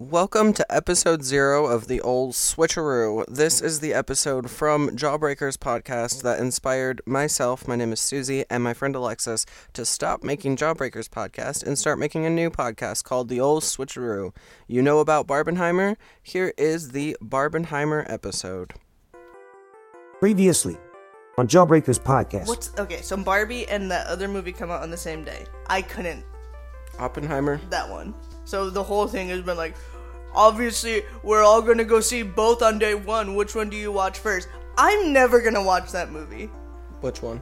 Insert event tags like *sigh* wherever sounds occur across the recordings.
Welcome to episode zero of the Ole Switcheroo. This is the episode from Jawbreakers podcast that inspired myself, my name is Suzy, and my friend Alexis to stop making Jawbreakers podcast and start making a new podcast called The Ole Switcheroo. You know about Barbenheimer? Here is the Barbenheimer episode. Previously on Jawbreakers podcast. What's okay? So Barbie and that other movie come out on the same day. I couldn't Oppenheimer? that one. So the whole thing has been like, obviously we're all gonna go see both on day one. Which one do you watch first? I'm never gonna watch that movie. Which one?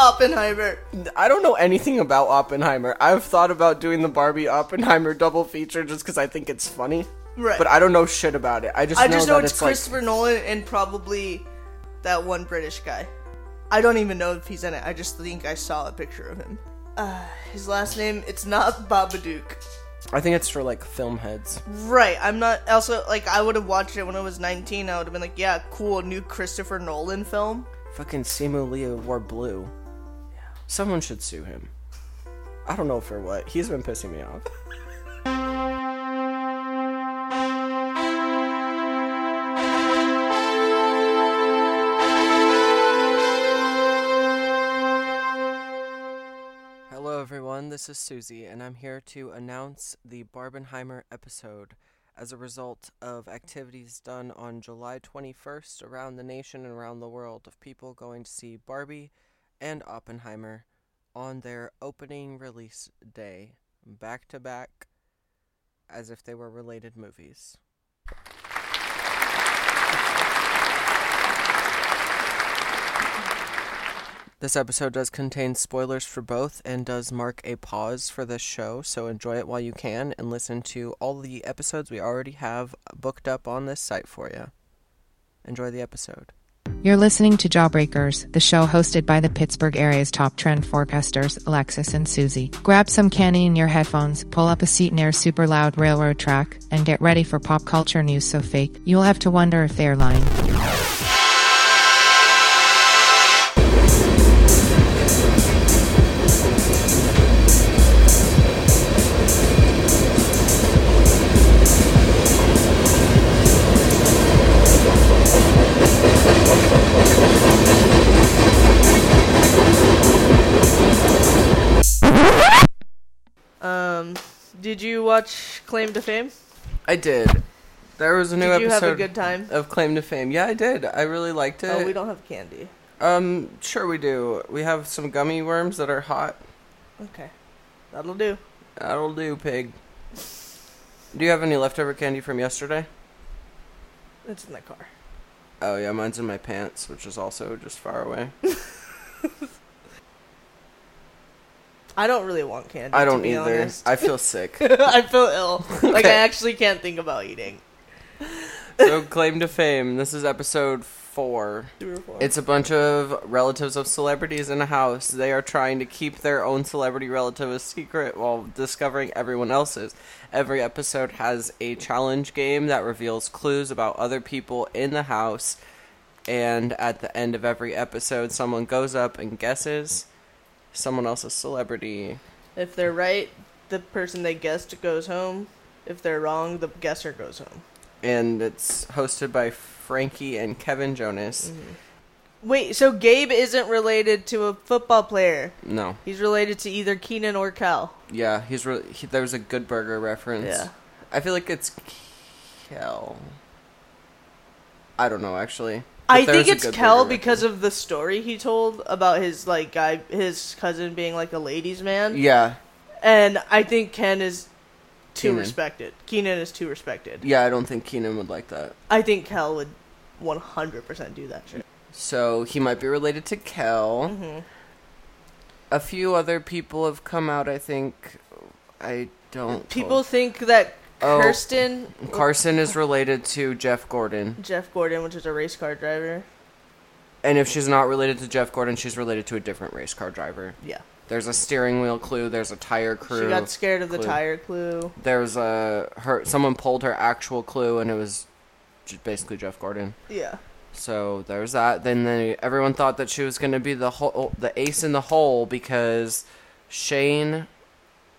Oppenheimer. I don't know anything about Oppenheimer. I've thought about doing the Barbie Oppenheimer double feature just because I think it's funny. Right. But I don't know shit about it. I just I know just know it's, it's like Christopher Nolan and probably that one British guy. I don't even know if he's in it. I just think I saw a picture of him. Uh, his last name, it's not Babadook. I think it's for like film heads. Right. I'm not. Also, like, I would have watched it when I was 19. I would have been like, yeah, cool, new Christopher Nolan film. Fucking Simu Liu wore blue. Someone should sue him. I don't know for what. He's been pissing me off. *laughs* everyone. This is Suzy, and I'm here to announce the Barbenheimer episode as a result of activities done on July 21st around the nation and around the world of people going to see Barbie and Oppenheimer on their opening release day, back to back, as if they were related movies. This episode does contain spoilers for both and does mark a pause for this show, so enjoy it while you can and listen to all the episodes we already have booked up on this site for you. Enjoy the episode. You're listening to Jawbreakers, the show hosted by the Pittsburgh area's top trend forecasters, Alexis and Suzy. Grab some candy in your headphones, pull up a seat near a super loud railroad track, and get ready for pop culture news so fake you'll have to wonder if they're lying. Claim to Fame? I did. There was a new Did you episode have a good time? of Claim to Fame. Yeah, I did. I really liked it. Oh, we don't have candy. Um, sure we do. We have some gummy worms that are hot. Okay, that'll do. That'll do, pig. Do you have any leftover candy from yesterday? It's in the car. Oh yeah, mine's in my pants, which is also just far away. *laughs* I don't really want candy. I don't either. honest. I feel sick. *laughs* I feel ill. *laughs* Like I actually can't think about eating. so claim to fame. This is episode four. It's a bunch of relatives of celebrities in a house. They are trying to keep their own celebrity relative a secret while discovering everyone else's. Every episode has a challenge game that reveals clues about other people in the house. And at the end of every episode, someone goes up and guesses someone else's celebrity. If they're right, the person they guessed goes home. If they're wrong, the guesser goes home. And it's hosted by Frankie and Kevin Jonas. Mm-hmm. Wait, so Gabe isn't related to a football player. No. He's related to either Keenan or Kel. Yeah, he's really. He, there was a Good Burger reference. Yeah. I feel like it's Kel. I don't know actually. I think it's Kel because of the story he told about his like guy, his cousin being like a ladies' man. Yeah, and I think Ken is too Keenan. respected. Keenan is too respected. yeah. I don't think Keenan would like that. I think Kel would 100% do that shit. So he might be related to Kel. Mm-hmm. A few other people have come out. I think. I don't. People think that Oh. Kirsten Carson is related to Jeff Gordon, Jeff Gordon, which is a race car driver. and if she's not related to Jeff Gordon, she's related to a different race car driver. Yeah. There's a steering wheel clue. There's a tire crew. She got scared of the clue. tire clue. There's a her. Someone pulled her actual clue, and it was basically Jeff Gordon. Yeah. So there's that. Then they, everyone thought that she was going to be the whole, the ace in the hole because Shane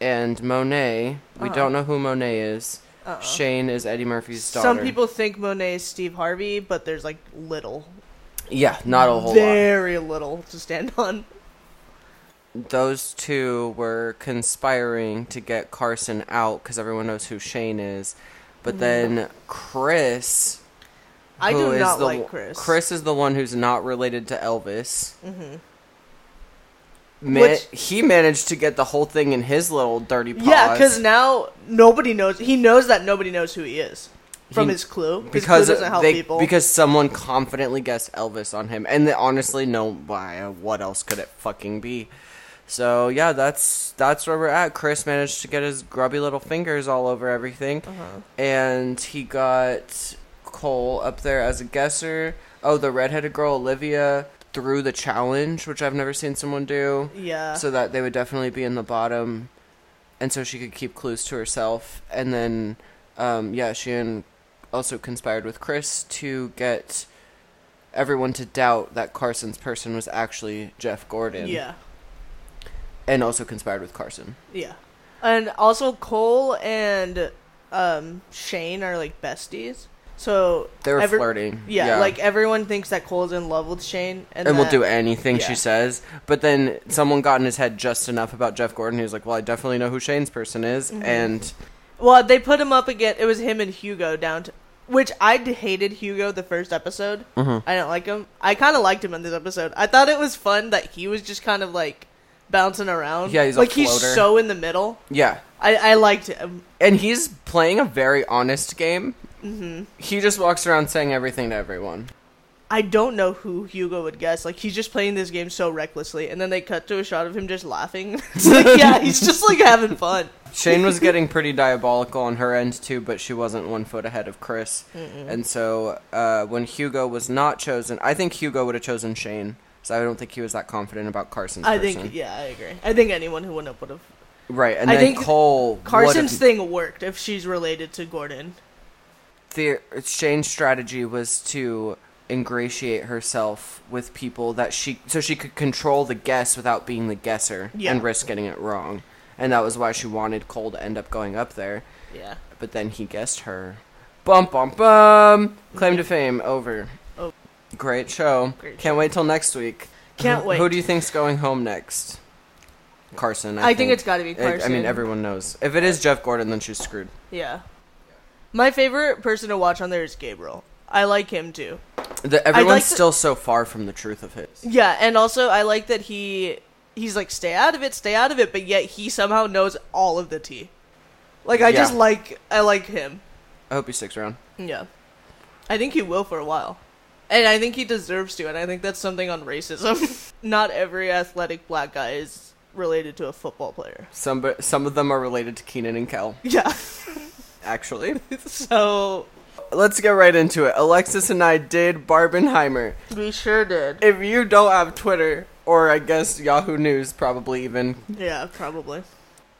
and Monet. We don't know who Monet is. Shane is Eddie Murphy's daughter. Some people think Monet is Steve Harvey, but there's like little, yeah, not a whole lot. very little to stand on. Those two were conspiring to get Carson out because everyone knows who Shane is. But then Chris, I do not like Chris. Chris is the one who's not related to Elvis. Mm-hmm. Which- he managed to get the whole thing in his little dirty paws. Yeah, because now nobody knows. He knows that nobody knows who he is from He- his clue. Because clue doesn't help they, people. because someone confidently guessed Elvis on him, and they honestly, no, why? What else could it fucking be? So yeah, that's that's where we're at. Chris managed to get his grubby little fingers all over everything, Uh-huh. and he got Cole up there as a guesser. Oh, the redheaded girl Olivia threw the challenge, which I've never seen someone do. yeah, So that they would definitely be in the bottom, and so she could keep clues to herself. And then, um, yeah, she and also conspired with Chris to get everyone to doubt that Carson's person was actually Jeff Gordon. yeah, and also conspired with Carson. yeah, and also Cole and um, Shane are like besties. So They were every- flirting. Yeah, like everyone thinks that Cole's in love with Shane, and, and will do anything yeah. she says. But then someone got in his head just enough about Jeff Gordon. He was like, "Well, I definitely know who Shane's person is," Mm-hmm. and Well, they put him up again. It was him and Hugo down to. Which I hated Hugo the first episode. Mm-hmm. I didn't like him. I kind of liked him in this episode. I thought it was fun that he was just kind of like bouncing around. Yeah, he's a like he's so in the middle. yeah, I, I liked him. and he's playing a very honest game. Mm-hmm. He just walks around saying everything to everyone. I don't know who Hugo would guess. Like he's just playing this game so recklessly, and then they cut to a shot of him just laughing. *laughs* it's like *laughs* yeah, he's just like having fun. Shane was *laughs* getting pretty diabolical on her end too, but she wasn't one foot ahead of Chris. And so uh, when Hugo was not chosen, I think Hugo would have chosen Shane. So I don't think he was that confident about Carson's I person. think yeah, I agree. I think anyone who went up would have. right, and I then think Cole. Carson's thing worked if she's related to Gordon. The exchange strategy was to ingratiate herself with people that she so she could control the guess without being the guesser Yeah. and risk getting it wrong. And that was why she wanted Cole to end up going up there. Yeah. But then he guessed her. Bum bum bum. Claim to fame over. Oh. Great show. Great Can't wait till next week. Can't wait. Who do you think's going home next? Carson. I, I think it's gotta be I- I mean, everyone knows. If it is Jeff Gordon, then she's screwed. Yeah. My favorite person to watch on there is Gabriel. I like him too. The, everyone's like still so far from the truth of his. Yeah, and also I like that he he's like stay out of it, stay out of it, but yet he somehow knows all of the tea. Like I just like I like him. I hope he sticks around. Yeah. I think he will for a while. And I think he deserves to, and I think that's something on racism. *laughs* Not every athletic black guy is related to a football player. Some but some of them are related to Keenan and Kel. Yeah. *laughs* Actually, *laughs* so let's get right into it. Alexis and I did Barbenheimer. we sure did. If you don't have Twitter, or I guess Yahoo News, probably even, Yeah, probably.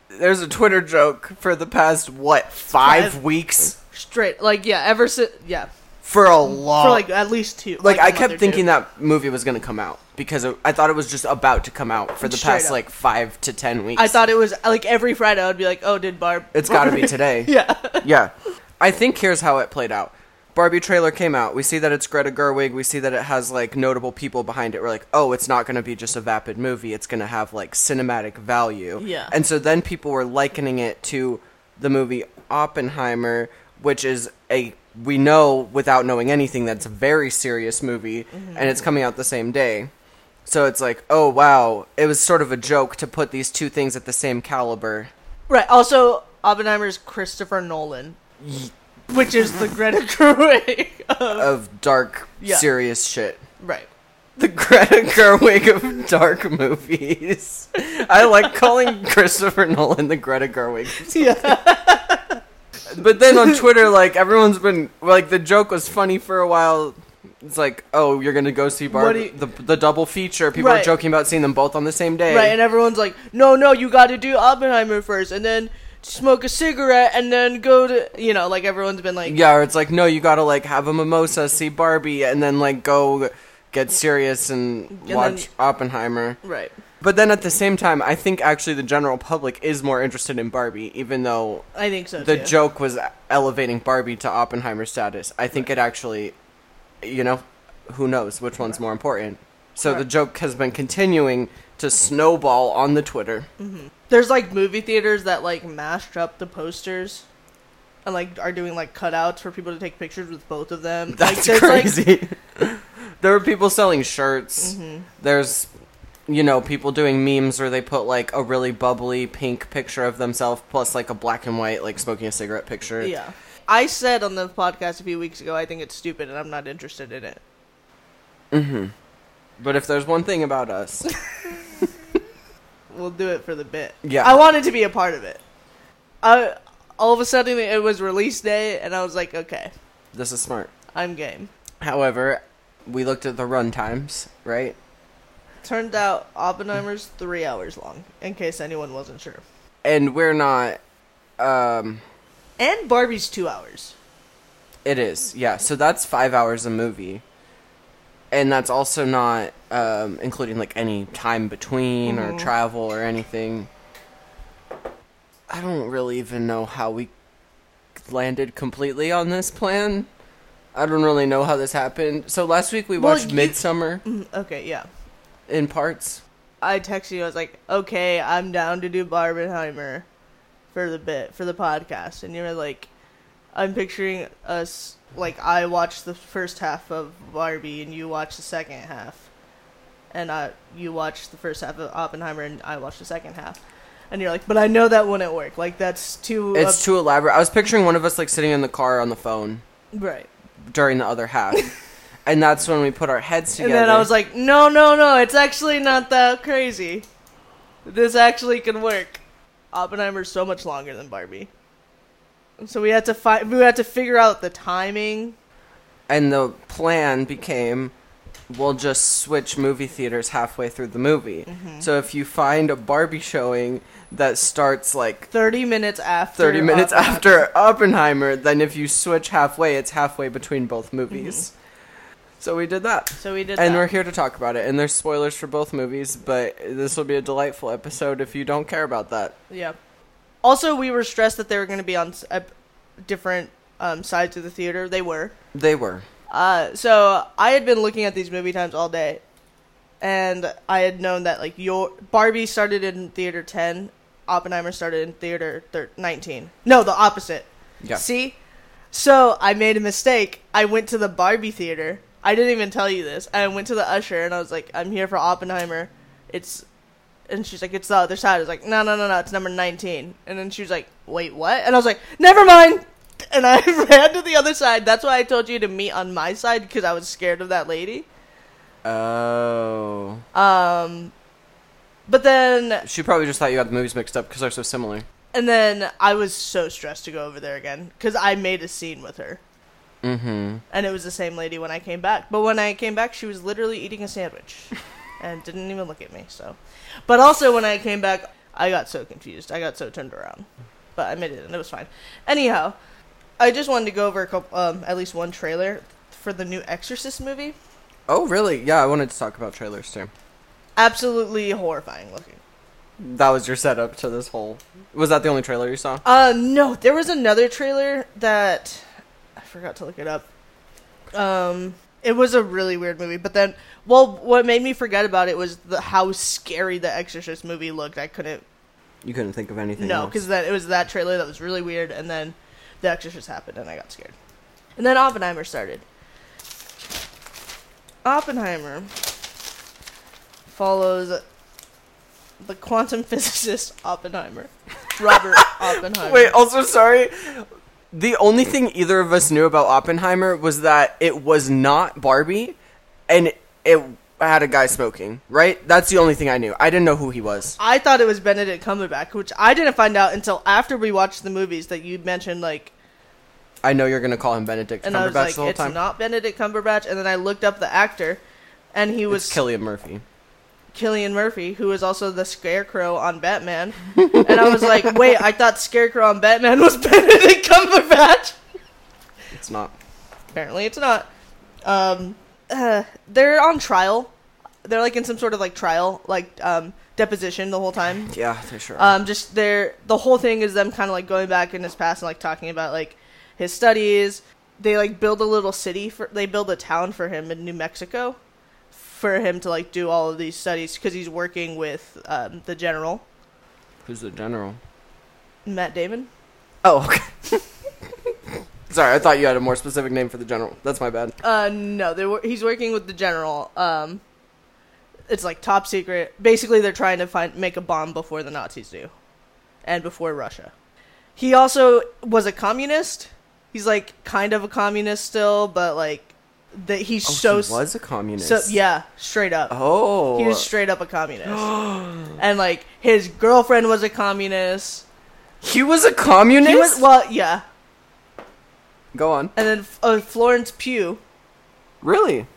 there's a Twitter joke for the past what five, Five. weeks Straight like yeah, ever since yeah. for a long. For like at least two. like, a I kept two. thinking that movie was gonna come out because it, I thought it was just about to come out for the Straight past up. like five to ten weeks. I thought it was like every Friday I would be like, "Oh, did Barb?" it's got to be *laughs* today. yeah. yeah. I think here's how it played out. Barbie trailer came out. We see that it's Greta Gerwig. We see that it has like notable people behind it. We're like, oh, it's not going to be just a vapid movie. It's going to have like cinematic value. Yeah. And so then people were likening it to the movie Oppenheimer, which is a we know without knowing anything that's a very serious movie, and it's mm-hmm. coming out the same day. So it's like, oh wow, it was sort of a joke to put these two things at the same caliber. Right. Also, Oppenheimer's Christopher Nolan, which is the Greta Gerwig. of- of dark, Yeah. serious shit. right. The Greta Gerwig of dark movies. I like calling *laughs* Christopher Nolan the Greta Gerwig. Yeah. But then on Twitter, like everyone's been like the joke was funny for a while. It's like, oh, you're gonna go see What Barb you- the the double feature. People are joking about seeing them both on the same day. Right. And everyone's like, "No, no, you got to do Oppenheimer first, and then smoke a cigarette, and then go to you know." Like everyone's been like, yeah, or it's like, no, you gotta like have a mimosa, see Barbie, and then like go get serious and, then- watch Oppenheimer. Right. But then at the same time, I think actually the general public is more interested in Barbie, even though I think so the too. joke was elevating Barbie to Oppenheimer status. I think it actually, you know, who knows which one's more important. So the joke has been continuing to snowball on the Twitter. There's like movie theaters that like mashed up the posters and like are doing like cutouts for people to take pictures with both of them. *laughs* That's like, there's, like- crazy. *laughs* there are people selling shirts. Mm-hmm. There's, you know, people doing memes where they put like a really bubbly pink picture of themselves plus like a black and white like smoking a cigarette picture. yeah. I said on the podcast a few weeks ago I think it's stupid and I'm not interested in it. Mhm. But if there's one thing about us, *laughs* *laughs* We'll do it for the bit. Yeah. I wanted to be a part of it. I all of a sudden it was release day and I was like, okay, this is smart. I'm game. However, we looked at the run times, right? Turned out Oppenheimer's three hours long, in case anyone wasn't sure. And we're not. Um, And Barbie's two hours. it is, yeah. So that's five hours a movie, and that's also not um, including like any time between or travel or anything. I don't really even know how we landed completely on this plan. I don't really know how this happened. So last week we Well, watched you- Midsummer Mm, Okay, yeah. in parts. I texted you. I was like, "Okay, I'm down to do Barbenheimer for the bit for the podcast," and you were like, "I'm picturing us like I watched the first half of Barbie and you watched the second half, and I you watched the first half of Oppenheimer and I watched the second half." And you're like, but I know that wouldn't work. Like that's too. It's up- too elaborate. I was picturing one of us like sitting in the car on the phone right. during the other half. *laughs* and that's when we put our heads together. And then I was like, no, no, no, it's actually not that crazy. This actually can work. Oppenheimer's so much longer than Barbie. So we had to find we had to figure out the timing. and the plan became we'll just switch movie theaters halfway through the movie. Mm-hmm. So if you find a Barbie showing that starts like 30 minutes after 30 minutes Oppenheimer. after Oppenheimer, then if you switch halfway, it's halfway between both movies. So we did that. So we did that. And that. we're here to talk about it. And there's spoilers for both movies, but this will be a delightful episode if you don't care about that. Yeah. Also, we were stressed that they were going to be on s- ep- different um, sides of the theater. They were. They were. Uh, so I had been looking at these movie times all day, and I had known that like your Barbie started in theater ten, Oppenheimer started in theater thir- nineteen. No, the opposite. Yeah. See, so I made a mistake. I went to the Barbie theater. I didn't even tell you this. I went to the usher and I was like, "I'm here for Oppenheimer." It's, and she's like, "It's the other side." I was like, "No, no, no, no, it's number 19." And then she was like, "Wait, what?" And I was like, "Never mind." *laughs* And I *laughs* ran to the other side. That's why I told you to meet on my side because I was scared of that lady. Oh. Um, but then She probably just thought you had the movies mixed up because they're so similar. and then I was so stressed to go over there again because I made a scene with her. Mm-hmm. and it was the same lady when I came back. But when I came back, she was literally eating a sandwich *laughs* and didn't even look at me. So, but also when I came back, I got so confused. I got so turned around. But I made it, and it was fine. Anyhow, I just wanted to go over a couple, um, at least one trailer for the new Exorcist movie. Oh, really? Yeah, I wanted to talk about trailers too. Absolutely horrifying looking. That was your setup to this whole. Was that the only trailer you saw? Uh, no, there was another trailer that I forgot to look it up. Um, it was a really weird movie, but then, well, what made me forget about it was the how scary the Exorcist movie looked. I couldn't You couldn't think of anything. no because that it was that trailer that was really weird, and then the Exorcist happened, and I got scared. And then Oppenheimer started. Oppenheimer follows the quantum *laughs* physicist Oppenheimer, Robert *laughs* Oppenheimer. Wait, also sorry. The only thing either of us knew about Oppenheimer was that it was not Barbie, and it had a guy smoking. Right? That's the only thing I knew. I didn't know who he was. I thought it was Benedict Cumberbatch, which I didn't find out until after we watched the movies that you mentioned, like, I know you're gonna call him Benedict and I was Cumberbatch like, the whole it's time. not Benedict Cumberbatch, and then I looked up the actor, and he was it's Cillian Murphy. Cillian Murphy, who is also the Scarecrow on Batman, *laughs* and I was like, wait, I thought Scarecrow on Batman was *laughs* Benedict Cumberbatch. It's not. Apparently, it's not. Um, uh, they're on trial. They're like in some sort of like trial. Like, um, deposition the whole time. Yeah, they sure. are. Um, just their the whole thing is them kind of like going back in his past and like talking about like his studies. They like build a little city for they build a town for him in New Mexico for him to like do all of these studies because he's working with um, the general Who's the general? Matt Damon. Oh, okay. *laughs* Sorry, I thought you had a more specific name for the general. That's my bad. Uh, no, they were, he's working with the general. Um, it's like top secret. Basically, they're trying to find make a bomb before the Nazis do, and before Russia. He also was a communist. He's like kind of a communist still, but like that he's Oh, so he was a communist. so yeah, straight up. Oh, He was straight up a communist, *gasps* and like his girlfriend was a communist. He was a communist. He was well, yeah, Go on. and then uh, Florence Pugh Really?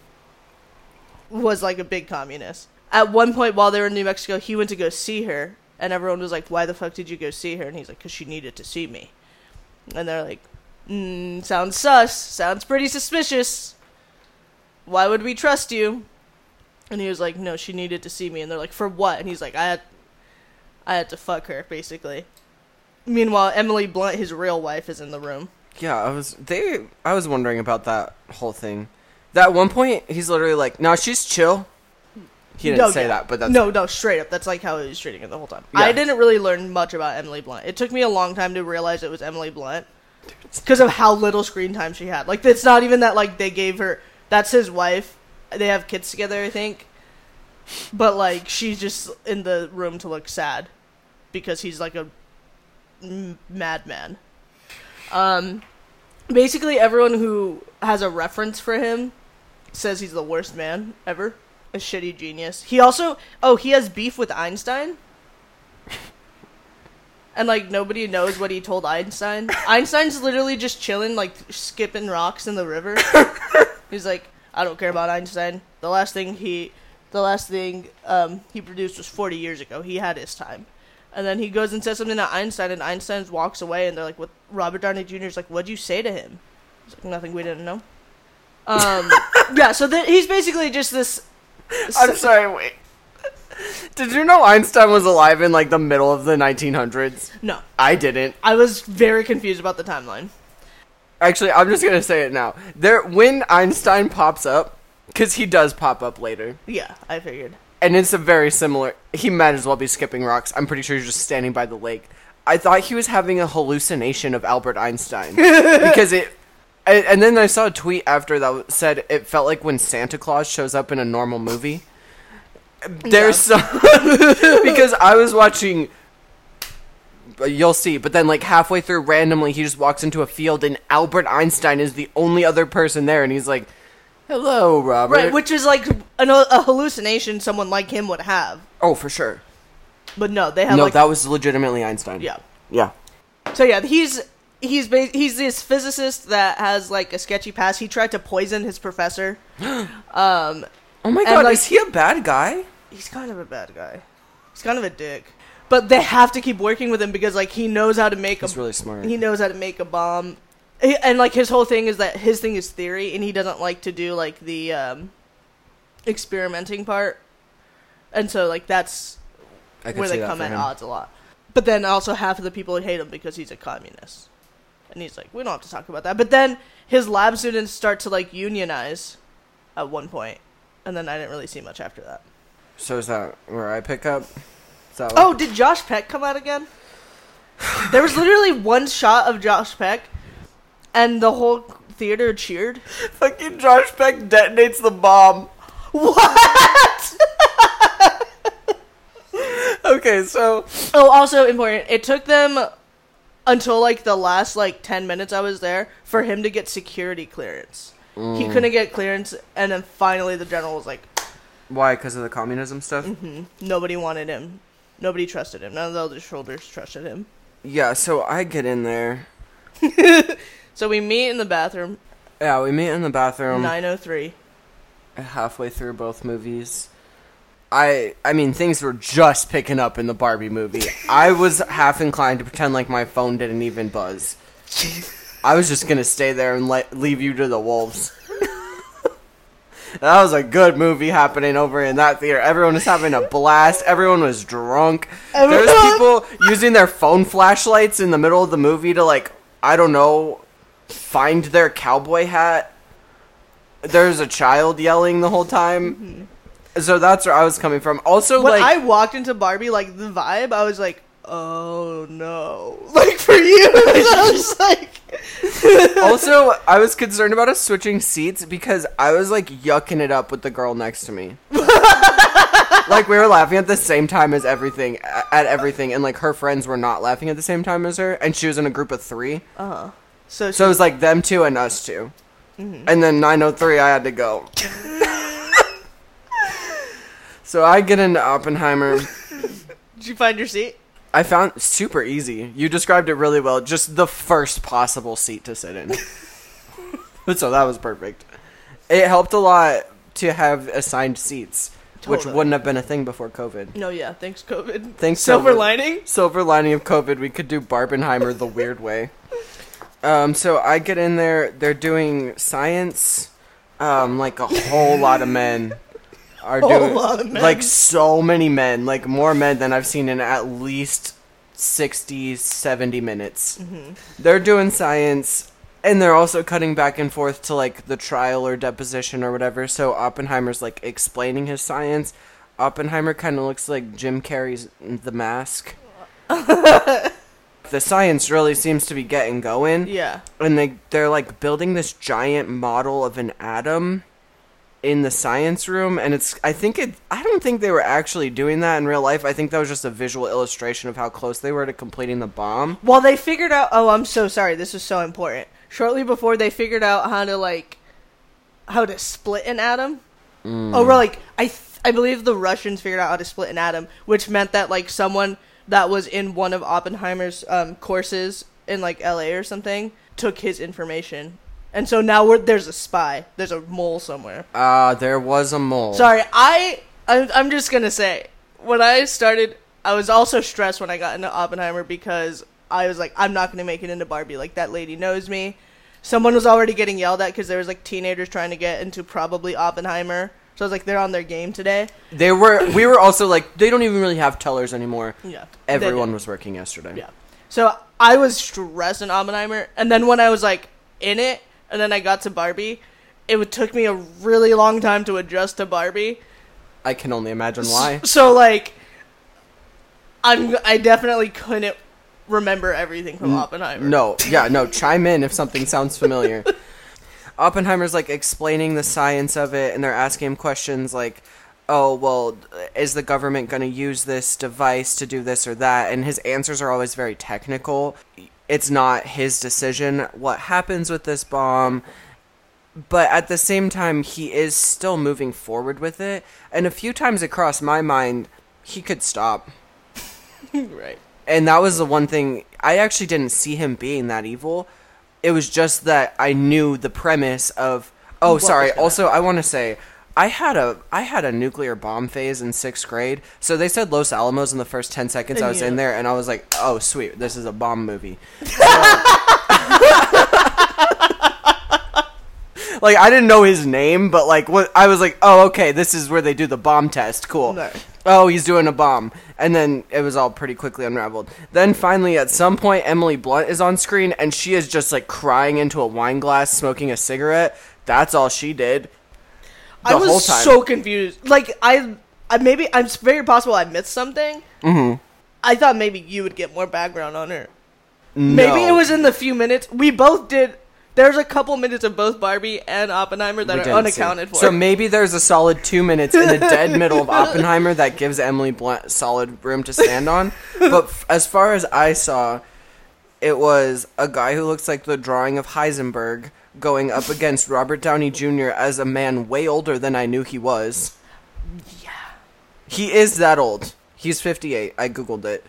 was like a big communist. At one point, while they were in New Mexico, he went to go see her, and everyone was like, "Why the fuck did you go see her?" And he's like, "Cause she needed to see me." And they're like, mm, "Sounds sus. Sounds pretty suspicious. Why would we trust you?" And he was like, "No, she needed to see me." And they're like, "For what?" And he's like, "I had, I had to fuck her, basically." Meanwhile, Emily Blunt, his real wife, is in the room. Yeah, I was. They. I was wondering about that whole thing. That one point, he's literally like, "No, she's chill." He didn't No, say yeah. that, but that's no, no, straight up. That's like how he was treating her the whole time. Yeah. I didn't really learn much about Emily Blunt. It took me a long time to realize it was Emily Blunt because of how little screen time she had. Like, it's not even that like they gave her. That's his wife. They have kids together, I think. But like, she's just in the room to look sad because he's like a m- madman. Um, basically, everyone who has a reference for him says he's the worst man ever. A shitty genius. He also oh, he has beef with Einstein. *laughs* And like nobody knows what he told Einstein. Einstein's literally just chilling, like skipping rocks in the river. *laughs* He's like, I don't care about Einstein. The last thing he, the last thing um, he produced was forty years ago. He had his time, and then he goes and says something to Einstein, and Einstein walks away, and they're like, "What?" Robert Downey Jr. is like, "What'd you say to him?" He's like, "Nothing we didn't know." Um, *laughs* yeah. So th- he's basically just this. I'm sorry. Wait. Did you know Einstein was alive in like the middle of the 1900s? No, I didn't. I was very confused about the timeline. Actually, I'm just gonna say it now. There, when Einstein pops up, because he does pop up later, Yeah, I figured. and it's a very similar. He might as well be skipping rocks. I'm pretty sure he's just standing by the lake. I thought he was having a hallucination of Albert Einstein *laughs* because it. And and then I saw a tweet after that said it felt like when Santa Claus shows up in a normal movie. There's some *laughs* because I was watching. You'll see, but then like halfway through, randomly he just walks into a field, and Albert Einstein is the only other person there, and he's like, "Hello, Robert." Right, which is like an, a hallucination someone like him would have. oh, for sure. But no, they have No, like that was legitimately Einstein. yeah. Yeah. So yeah, he's he's ba- he's this physicist that has like a sketchy past. He tried to poison his professor. *gasps* Um, Oh my god, like- is he a bad guy? he's kind of a bad guy. He's kind of a dick. But they have to keep working with him because like he knows how to make He's a really smart. he knows how to make a bomb. He- And like his whole thing is that his thing is theory and he doesn't like to do like the um experimenting part. And so like that's I where they come at him. odds a lot. But then also half of the people hate him because he's a communist. And he's like, we don't have to talk about that. But then his lab students start to like unionize at one point, and then I didn't really see much after that. So is that where I pick up? That Oh, did Josh Peck come out again? There was literally one shot of Josh Peck, and the whole theater cheered. fucking Josh Peck detonates the bomb. What? *laughs* Okay, so Oh, also important. It took them until like the last like ten minutes I was there for him to get security clearance. Mm. He couldn't get clearance, and then finally the general was like, why? Because of the communism stuff? nobody wanted him, nobody trusted him. None of the other soldiers trusted him. Yeah. So I get in there. *laughs* So we meet in the bathroom, Yeah, we meet in the bathroom nine oh three. halfway through both movies. I I mean things were just picking up in the Barbie movie. *laughs* I was half inclined to pretend like my phone didn't even buzz. *laughs* I was just gonna stay there and let leave you to the wolves. That was a good movie happening over in that theater. Everyone was having a blast. Everyone was drunk. There's Everyone- people using their phone flashlights in the middle of the movie to like, I don't know, find their cowboy hat. There's a child yelling the whole time. Mm-hmm. So that's where I was coming from. Also, when like, I walked into Barbie, like the vibe, I was like, oh no. *laughs* Like for you, *laughs* I was like, also, I was concerned about us switching seats because I was like yucking it up with the girl next to me. *laughs* like we were laughing at the same time as everything at everything, and like her friends were not laughing at the same time as her, and she was in a group of three. Uh huh. so, So it was like them two and us 2 and then 903, I had to go. *laughs* so I get into Oppenheimer. did you find your seat? I found super easy. You described it really well. Just the first possible seat to sit in. *laughs* so that was perfect. It helped a lot to have assigned seats, which Totally. wouldn't have been a thing before COVID. No, yeah. Thanks, COVID. Thanks, Silver COVID. lining. Silver lining of COVID, we could do Barbenheimer the weird way. Um, so I get in there. They're doing science. Um, like a whole lot of men are doing lot of men. like so many men, like more men than I've seen in at least 60, 70 minutes. Mm-hmm. They're doing science. And they're also cutting back and forth to like the trial or deposition or whatever. So Oppenheimer's like explaining his science. Oppenheimer kind of looks like Jim Carrey's The Mask. *laughs* the science really seems to be getting going Yeah. and they they're like building this giant model of an atom in the science room and it's I think it I don't think they were actually doing that in real life. I think that was just a visual illustration of how close they were to completing the bomb. Well, they figured out. Oh, I'm so sorry. This is so important. Shortly before they figured out how to like how to split an atom. Oh, we're like I th- I believe the Russians figured out how to split an atom, which meant that like someone that was in one of Oppenheimer's um, courses in like L.A. or something took his information, and so now we're there's a spy. There's a mole somewhere. Uh there was a mole. Sorry, I I'm, I'm just gonna say when I started, I was also stressed when I got into Oppenheimer because I was like, I'm not gonna make it into Barbie. Like that lady knows me. Someone was already getting yelled at because there was like teenagers trying to get into probably Oppenheimer. So I was like, they're on their game today. They were we were also like they don't even really have tellers anymore. Yeah, Everyone was working yesterday. Yeah. So I was stressed in Oppenheimer, and then when I was like in it, and then I got to Barbie, it took me a really long time to adjust to Barbie. I can only imagine why. So like, I'm I definitely couldn't remember everything from Oppenheimer. No, yeah, no, chime in if something sounds familiar. *laughs* Oppenheimer's like explaining the science of it, and they're asking him questions like, oh, well, is the government going to use this device to do this or that? And his answers are always very technical. It's not his decision what happens with this bomb. But at the same time, he is still moving forward with it. And a few times it crossed my mind, he could stop. *laughs* right. And that was the one thing I actually didn't see him being that evil. It was just that I knew the premise of oh What sorry, also I want to say I had a I had a nuclear bomb phase in 6th grade. So they said Los Alamos in the first 10 seconds I was in there and I was like, "Oh, sweet. This is a bomb movie." *laughs* like I didn't know his name, but like what I was like, "Oh, okay, this is where they do the bomb test. Cool." No. oh, he's doing a bomb. And then it was all pretty quickly unraveled. Then finally, at some point, Emily Blunt is on screen and she is just like crying into a wine glass, smoking a cigarette. That's all she did. I was so confused. Like I, I maybe I'm very possible I missed something. Mm-hmm. I thought maybe you would get more background on her. Maybe it was in the few minutes we both did. There's a couple minutes of both Barbie and Oppenheimer that are unaccounted for. So maybe there's a solid two minutes in the dead *laughs* middle of Oppenheimer that gives Emily Blunt solid room to stand on. But f- as far as I saw, it was a guy who looks like the drawing of Heisenberg going up against Robert Downey Jr. as a man way older than I knew he was. yeah. He is that old. He's 58. I googled it.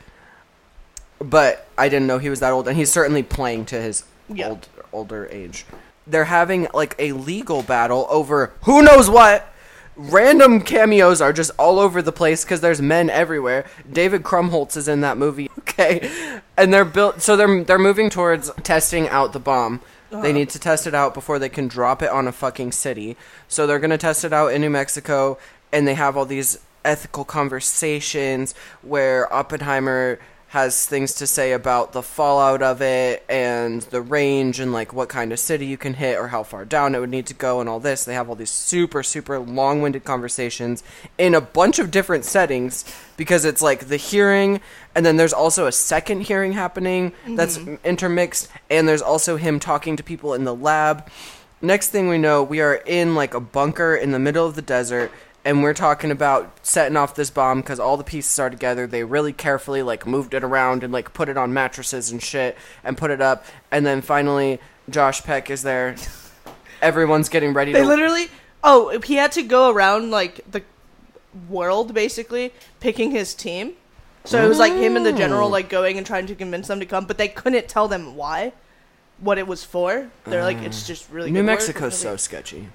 But I didn't know he was that old and he's certainly playing to his Yeah. old older age. They're having like a legal battle over who knows what. Random cameos are just all over the place because there's men everywhere. David Krumholtz is in that movie. *laughs* Okay, and they're built so they're they're moving towards testing out the bomb. They need to test it out before they can drop it on a fucking city. So they're going to test it out in New Mexico, and they have all these ethical conversations where Oppenheimer has things to say about the fallout of it and the range and like what kind of city you can hit or how far down it would need to go and all this. They have all these super super long-winded conversations in a bunch of different settings because it's like the hearing and then there's also a second hearing happening that's mm-hmm. intermixed and there's also him talking to people in the lab. Next thing we know, we are in like a bunker in the middle of the desert and we're talking about setting off this bomb because all the pieces are together. They really carefully like moved it around and like put it on mattresses and shit and put it up. And then finally, Josh Peck is there. Everyone's getting ready They to. literally. Oh, he had to go around like the world basically picking his team. So it was like him and the general like going and trying to convince them to come, but they couldn't tell them why, what it was for. They're like, it's mm. just really New good Mexico's so sketchy.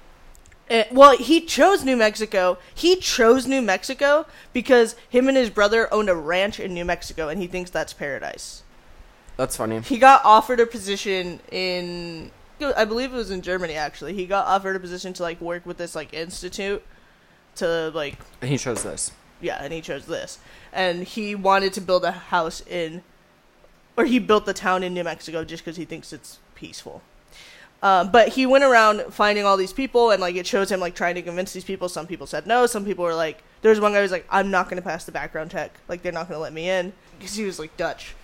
Eh, well, he chose New Mexico. He chose New Mexico because him and his brother owned a ranch in New Mexico, and he thinks that's paradise. That's funny. He got offered a position in, I believe it was in Germany. Actually, he got offered a position to like work with this like institute to like And he chose this. yeah, and he chose this. And he wanted to build a house in, or he built the town in New Mexico just because he thinks it's peaceful. Um, but he went around finding all these people, and like it shows him like trying to convince these people. Some people said no. Some people were like, there's one guy who's like, I'm not going to pass the background check. Like they're not going to let me in because he was like Dutch.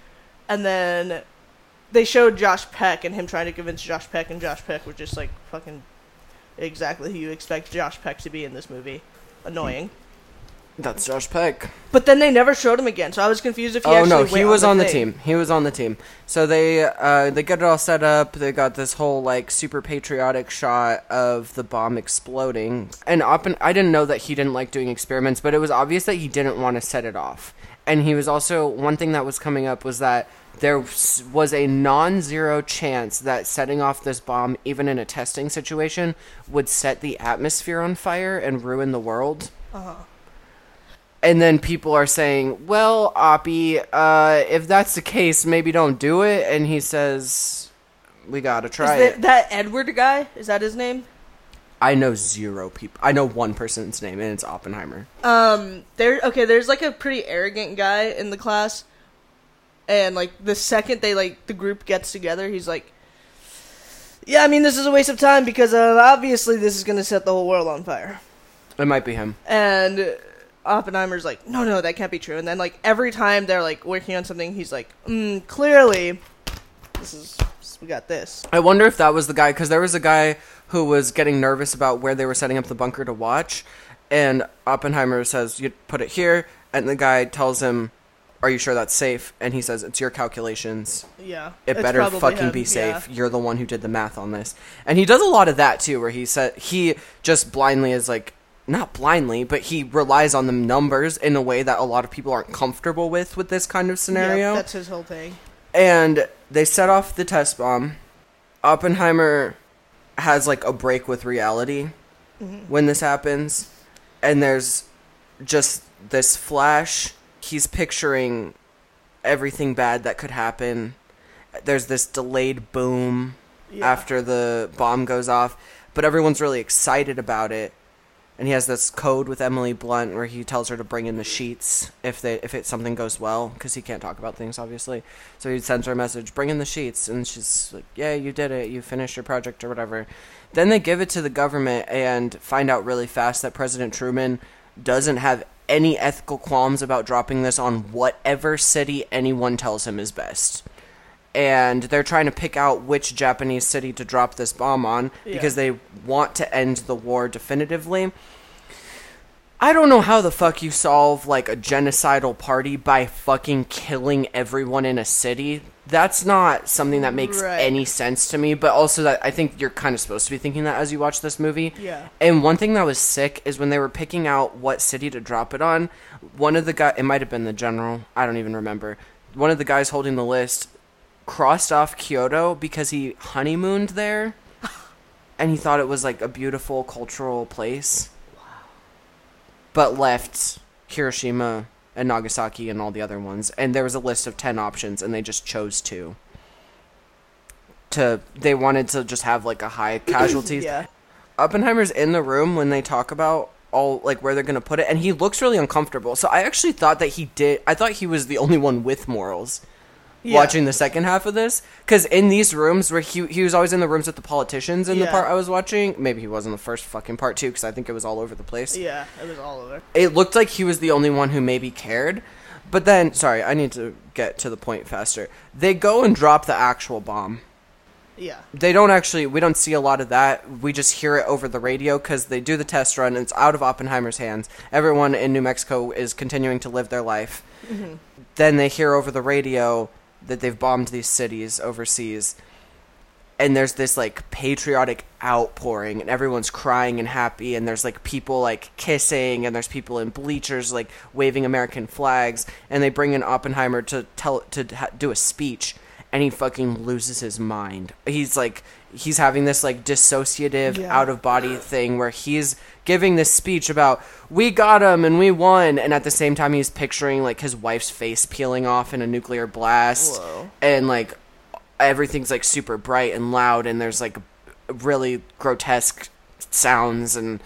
And then they showed Josh Peck and him trying to convince Josh Peck, and Josh Peck was just like fucking exactly who you expect Josh Peck to be in this movie. Annoying. That's Josh Peck. But then they never showed him again, so I was confused if he actually went oh actually no, went he was on the thing. team. He was on the team. So they uh, they get it all set up. They got this whole like super patriotic shot of the bomb exploding. And Oppen, I didn't know that he didn't like doing experiments, but it was obvious that he didn't want to set it off. And he was also one thing that was coming up was that there was a non-zero chance that setting off this bomb, even in a testing situation, would set the atmosphere on fire and ruin the world. And then people are saying, "Well, Oppie, uh, if that's the case, maybe don't do it." And he says, "We gotta try that, it." that Edward guy? Is that his name? I know zero people. I know one person's name, and it's Oppenheimer. Um, there. Okay, there's like a pretty arrogant guy in the class, and like the second they like the group gets together, he's like, "Yeah, I mean this is a waste of time because uh, obviously this is gonna set the whole world on fire." It might be him. And Oppenheimer's like, "No, no, that can't be true." And then like every time they're like working on something, he's like, mm, "Clearly, this is we got this." I wonder if that was the guy because there was a guy who was getting nervous about where they were setting up the bunker to watch, and Oppenheimer says, "You put it here," and the guy tells him, "Are you sure that's safe?" And he says, "It's your calculations. Yeah, It better fucking him, be safe. yeah. You're the one who did the math on this." And he does a lot of that too, where he said he just blindly is like. Not blindly, but he relies on the numbers in a way that a lot of people aren't comfortable with with this kind of scenario. Yep, that's his whole thing. and they set off the test bomb. Oppenheimer has like a break with reality mm-hmm. when this happens, and there's just this flash. He's picturing everything bad that could happen. There's this delayed boom Yeah. after the bomb goes off, but everyone's really excited about it. And he has this code with Emily Blunt where he tells her to bring in the sheets if they if it something goes well because he can't talk about things obviously. So he sends her a message, bring in the sheets, and she's like, "Yeah, you did it. You finished your project or whatever." Then they give it to the government and find out really fast that President Truman doesn't have any ethical qualms about dropping this on whatever city anyone tells him is best and they're trying to pick out which Japanese city to drop this bomb on because they want to end the war definitively. I don't know how the fuck you solve like a genocidal party by fucking killing everyone in a city. That's not something that makes Right. any sense to me, but also that I think you're kind of supposed to be thinking that as you watch this movie. Yeah. And one thing that was sick is when they were picking out what city to drop it on, one of the guy it might have been the general, I don't even remember. One of the guys holding the list crossed off Kyoto because he honeymooned there and he thought it was like a beautiful cultural place. But left Hiroshima and Nagasaki and all the other ones and there was a list of 10 options and they just chose two. to they wanted to just have like a high *coughs* casualties. Yeah. Oppenheimer's in the room when they talk about all like where they're gonna put it, and he looks really uncomfortable. So I actually thought that he did. I thought he was the only one with morals. Yeah. Watching the second half of this, because in these rooms where he he was always in the rooms with the politicians in the part I was watching. Maybe he was in the first fucking part too, because I think it was all over the place. Yeah, it was all over. It looked like he was the only one who maybe cared. But then, sorry, I need to get to the point faster. They go and drop the actual bomb Yeah. they don't actually we don't see a lot of that we just hear it over the radio because they do the test run and it's out of oppenheimer's hands everyone in new mexico is continuing to live their life mm-hmm. then they hear over the radio that they've bombed these cities overseas. And there's this like patriotic outpouring and everyone's crying and happy and there's like people like kissing and there's people in bleachers like waving american flags and they bring in oppenheimer to tell to ha- do a speech and he fucking loses his mind. He's like he's having this like dissociative Yeah. out of body thing where he's giving this speech about we got him and we won and at the same time he's picturing like his wife's face peeling off in a nuclear blast Whoa. and like everything's like super bright and loud and there's like really grotesque sounds and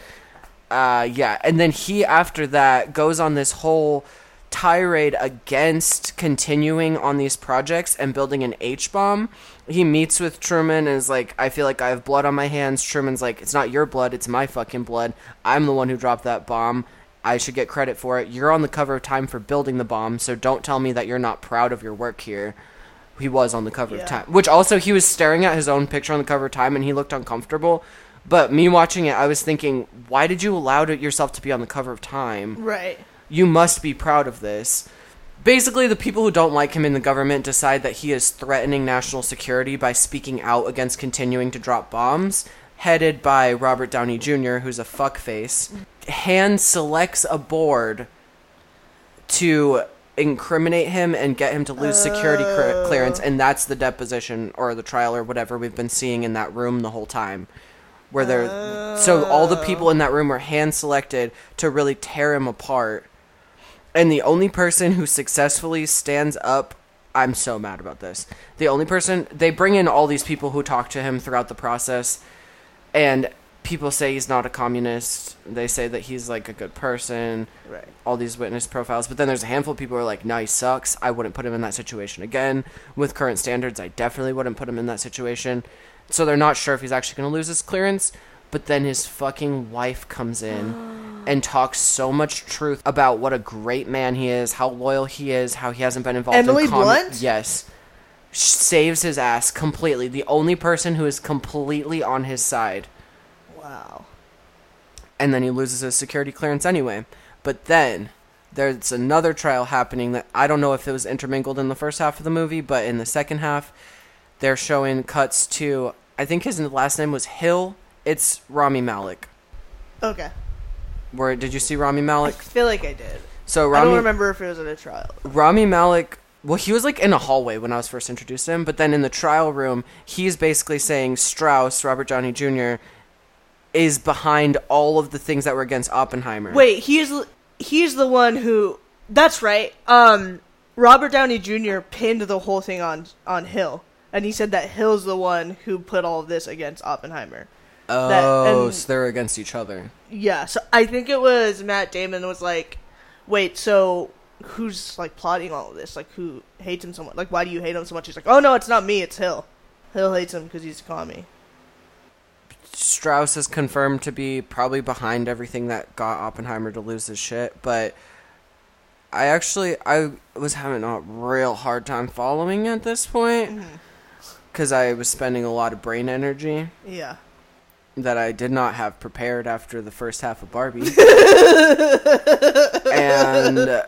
uh yeah and then he after that goes on this whole tirade against continuing on these projects and building an H-bomb. He meets with Truman and is like, I feel like I have blood on my hands. Truman's like, it's not your blood, it's my fucking blood. I'm the one who dropped that bomb. I should get credit for it. You're on the cover of Time for building the bomb, so don't tell me that you're not proud of your work here. He was on the cover Yeah. of Time. Which also, he was staring at his own picture on the cover of Time and he looked uncomfortable. But me watching it, I was thinking, why did you allow it yourself to be on the cover of Time? Right. You must be proud of this. Basically, the people who don't like him in the government decide that he is threatening national security by speaking out against continuing to drop bombs, headed by Robert Downey Jr., who's a fuckface. Hand selects a board to incriminate him and get him to lose security clear- uh. clearance, and that's the deposition or the trial or whatever we've been seeing in that room the whole time. Where they're so all the people in that room were hand selected to really tear him apart and the only person who successfully stands up i'm so mad about this. The only person they bring in all these people who talk to him throughout the process. And people say he's not a communist. They say that he's like a good person. Right. all these witness profiles. But then there's a handful of people who are like no he sucks. I wouldn't put him in that situation again. With current standards i definitely wouldn't put him in that situation. So they're not sure if he's actually going to lose his clearance. But then his fucking wife comes in *gasps* *gasps* *gasps* and talks so much truth about what a great man he is how loyal he is how he hasn't been involved Emily in commu- Blunt? yes saves his ass completely the only person who is completely on his side Wow. and then he loses his security clearance anyway. But then there's another trial happening that I don't know if it was intermingled in the first half of the movie, but in the second half, they're showing cuts to I think his last name was Hill. It's Rami Malek. Okay. Where did you see Rami I feel like I did. So Rami, I don't remember if it was in a trial. Rami Malek. Well, he was like in a hallway when I was first introduced to him, but then in the trial room, he's basically saying Strauss, Robert Downey Jr., is behind all of the things that were against Oppenheimer. Wait, he's he's the one who. That's right. Um, Robert Downey Jr. pinned the whole thing on on Hill, and he said that Hill's the one who put all of this against Oppenheimer. Oh, and- so they're against each other. Yeah, so I think it was Matt Damon was like, "Wait, so who's like plotting all of this? Like, who hates him so much? Like, why do you hate him so much?" He's like, "Oh no, it's not me. It's Hill. Hill hates him because he's a commie." Strauss is confirmed to be probably behind everything that got Oppenheimer to lose his shit, but I actually I was having a real hard time following at this point mm-hmm. because I was spending a lot of brain energy Yeah. That I did not have prepared after the first half of Barbie. *laughs* and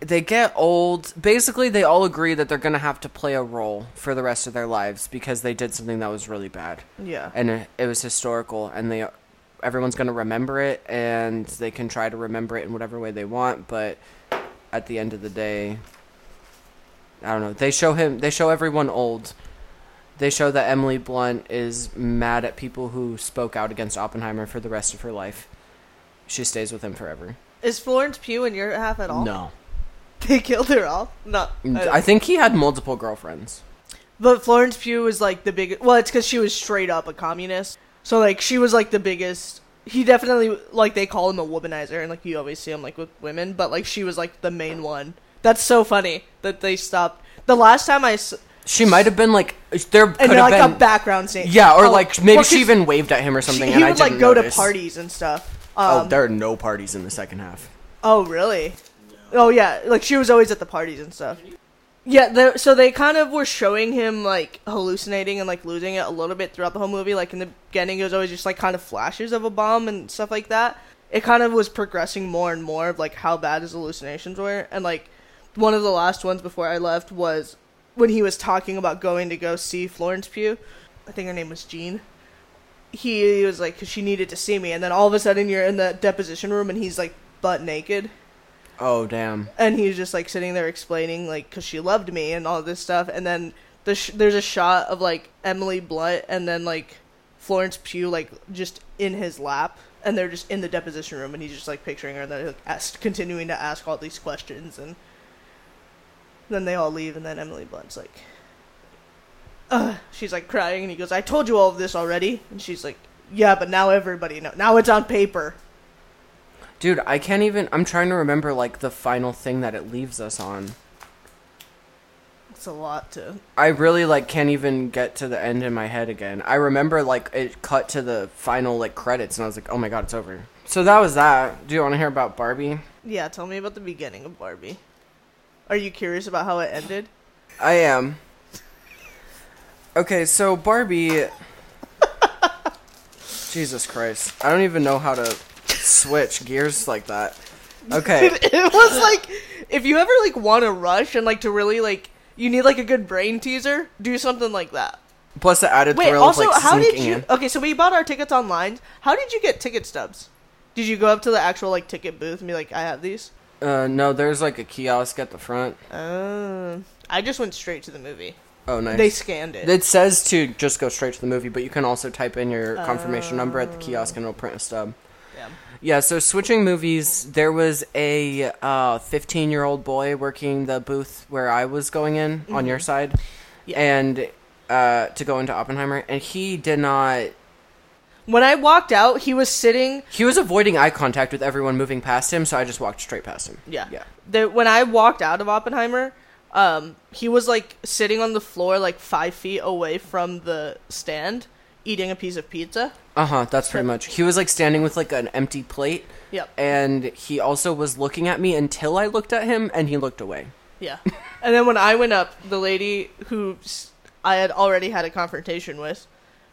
they get old. Basically, they all agree that they're going to have to play a role for the rest of their lives because they did something that was really bad. Yeah. And it, it was historical and they everyone's going to remember it and they can try to remember it in whatever way they want, but at the end of the day I don't know. They show him they show everyone old they show that Emily Blunt is mad at people who spoke out against Oppenheimer for the rest of her life. She stays with him forever. Is Florence Pugh in your half at all? No. They killed her off. No. Mm, uh, I think he had multiple girlfriends. But Florence Pugh was like the biggest. Well, it's because she was straight up a communist. So like she was like the biggest. He definitely like they call him a womanizer, and like you always see him like with women. But like she was like the main one. That's so funny that they stopped. The last time I s- She might have been like there could and have like been a background scene. yeah, or Oh, like maybe well, she 'cause even waved at him or something. she- and he I would like didn't go notice. to parties and stuff. Oh, Um, there are no parties in the second half. Oh, really? Oh, yeah. Like she was always at the parties and stuff. Yeah. The, so they kind of were showing him like hallucinating and like losing it a little bit throughout the whole movie. Like in the beginning, it was always just like kind of flashes of a bomb and stuff like that. It kind of was progressing more and more of like how bad his hallucinations were. And like one of the last ones before I left was when he was talking about going to go see Florence Pugh. I think her name was Jean. He, was like, because she needed to see me, and then all of a sudden you're in the deposition room and he's like butt naked Oh damn. and he's just like sitting there explaining like because she loved me and all this stuff and then the sh- there's a shot of like emily blunt and then like florence pugh like just in his lap and they're just in the deposition room and he's just like picturing her and they're like continuing to ask all these questions and then they all leave and then emily blunt's like Ugh. she's like crying and he goes i told you all of this already and she's like yeah but now everybody know now it's on paper Dude, I can't even I'm trying to remember like the final thing that it leaves us on. it's a lot to I really like can't even get to the end in my head again. I remember like it cut to the final like credits and I was like, "Oh my god, it's over." So that was that. Do you want to hear about Barbie? Yeah, tell me about the beginning of Barbie. Are you curious about how it ended? I am. Okay, so Barbie *laughs* Jesus Christ. I don't even know how to switch gears like that. Okay. *laughs* it was like if you ever like want to rush and like to really like you need like a good brain teaser, do something like that. Plus the added Wait, thrill also, of like how did you? in. Okay, so we bought our tickets online. How did you get ticket stubs? Did you go up to the actual like ticket booth and be like, "I have these"? Uh no, there's like a kiosk at the front. Uh, I just went straight to the movie. Oh, nice. They scanned it. It says to just go straight to the movie, but you can also type in your confirmation number at the kiosk and it'll print a stub. Yeah. Yeah, so switching movies, there was a 15 year old boy working the booth where I was going in on your side, Yeah. and uh, to go into Oppenheimer, and he did not. When I walked out, he was sitting He was avoiding eye contact with everyone moving past him, so I just walked straight past him. Yeah. Yeah. The, when I walked out of Oppenheimer, um, he was like sitting on the floor, like five feet away from the stand, eating a piece of pizza. Uh huh, that's pretty much. He was like standing with like an empty plate, Yep. and he also was looking at me until I looked at him, and he looked away. Yeah. and then when I went up, the lady who I had already had a confrontation with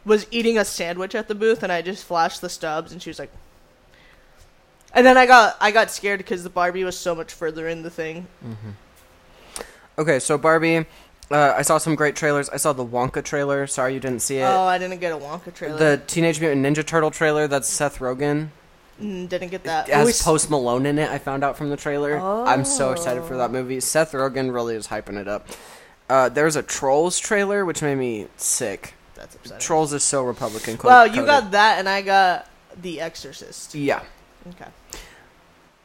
was eating a sandwich at the booth, and I just flashed the stubs, and she was like. And then I got I got scared because the Barbie was so much further in the thing. Okay, so Barbie, uh, I saw some great trailers. I saw the Wonka trailer. Sorry you didn't see it. Oh, I didn't get a Wonka trailer. the Teenage Mutant Ninja Turtle trailer. That's Seth Rogen. Mm, didn't get that. It has Always- Post Malone in it. I found out from the trailer. I'm so excited for that movie. Seth Rogen really is hyping it up. Uh, there's a Trolls trailer, which made me sick. That's upsetting. Trolls is so Republican. Wow, you coded. got that, and I got The Exorcist. yeah. Okay.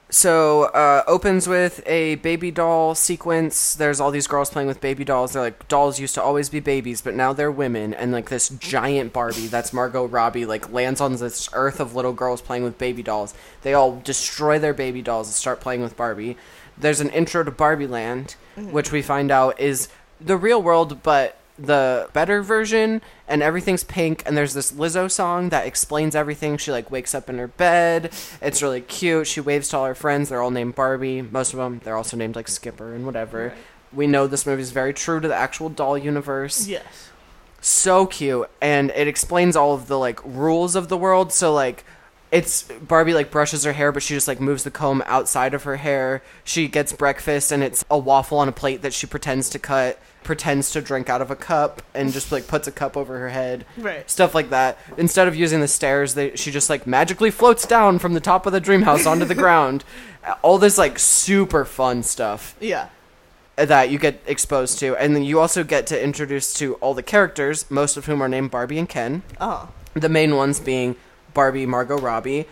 So uh, opens with a baby doll sequence. There's all these girls playing with baby dolls. They're like dolls used to always be babies, but now they're women. And like this giant Barbie, that's Margot Robbie, like lands on this earth of little girls playing with baby dolls. They all destroy their baby dolls and start playing with Barbie. There's an intro to Barbie Land, which we find out is the real world, but the better version and everything's pink and there's this Lizzo song that explains everything. She like wakes up in her bed. It's really cute. She waves to all her friends. They're all named Barbie. Most of them they're also named like Skipper and whatever. We know this movie is very true to the actual doll universe Yes. so cute and it explains all of the like rules of the world so like it's barbie like brushes her hair but she just like moves the comb outside of her hair she gets breakfast and it's a waffle on a plate that she pretends to cut pretends to drink out of a cup and just like puts a cup over her head Right. stuff like that instead of using the stairs they she just like magically floats down from the top of the dream house onto the *laughs* ground all this like super fun stuff Yeah. that you get exposed to, and then you also get to introduce to all the characters, most of whom are named Barbie and Ken. Huh. The main ones being Barbie, Margot Robbie,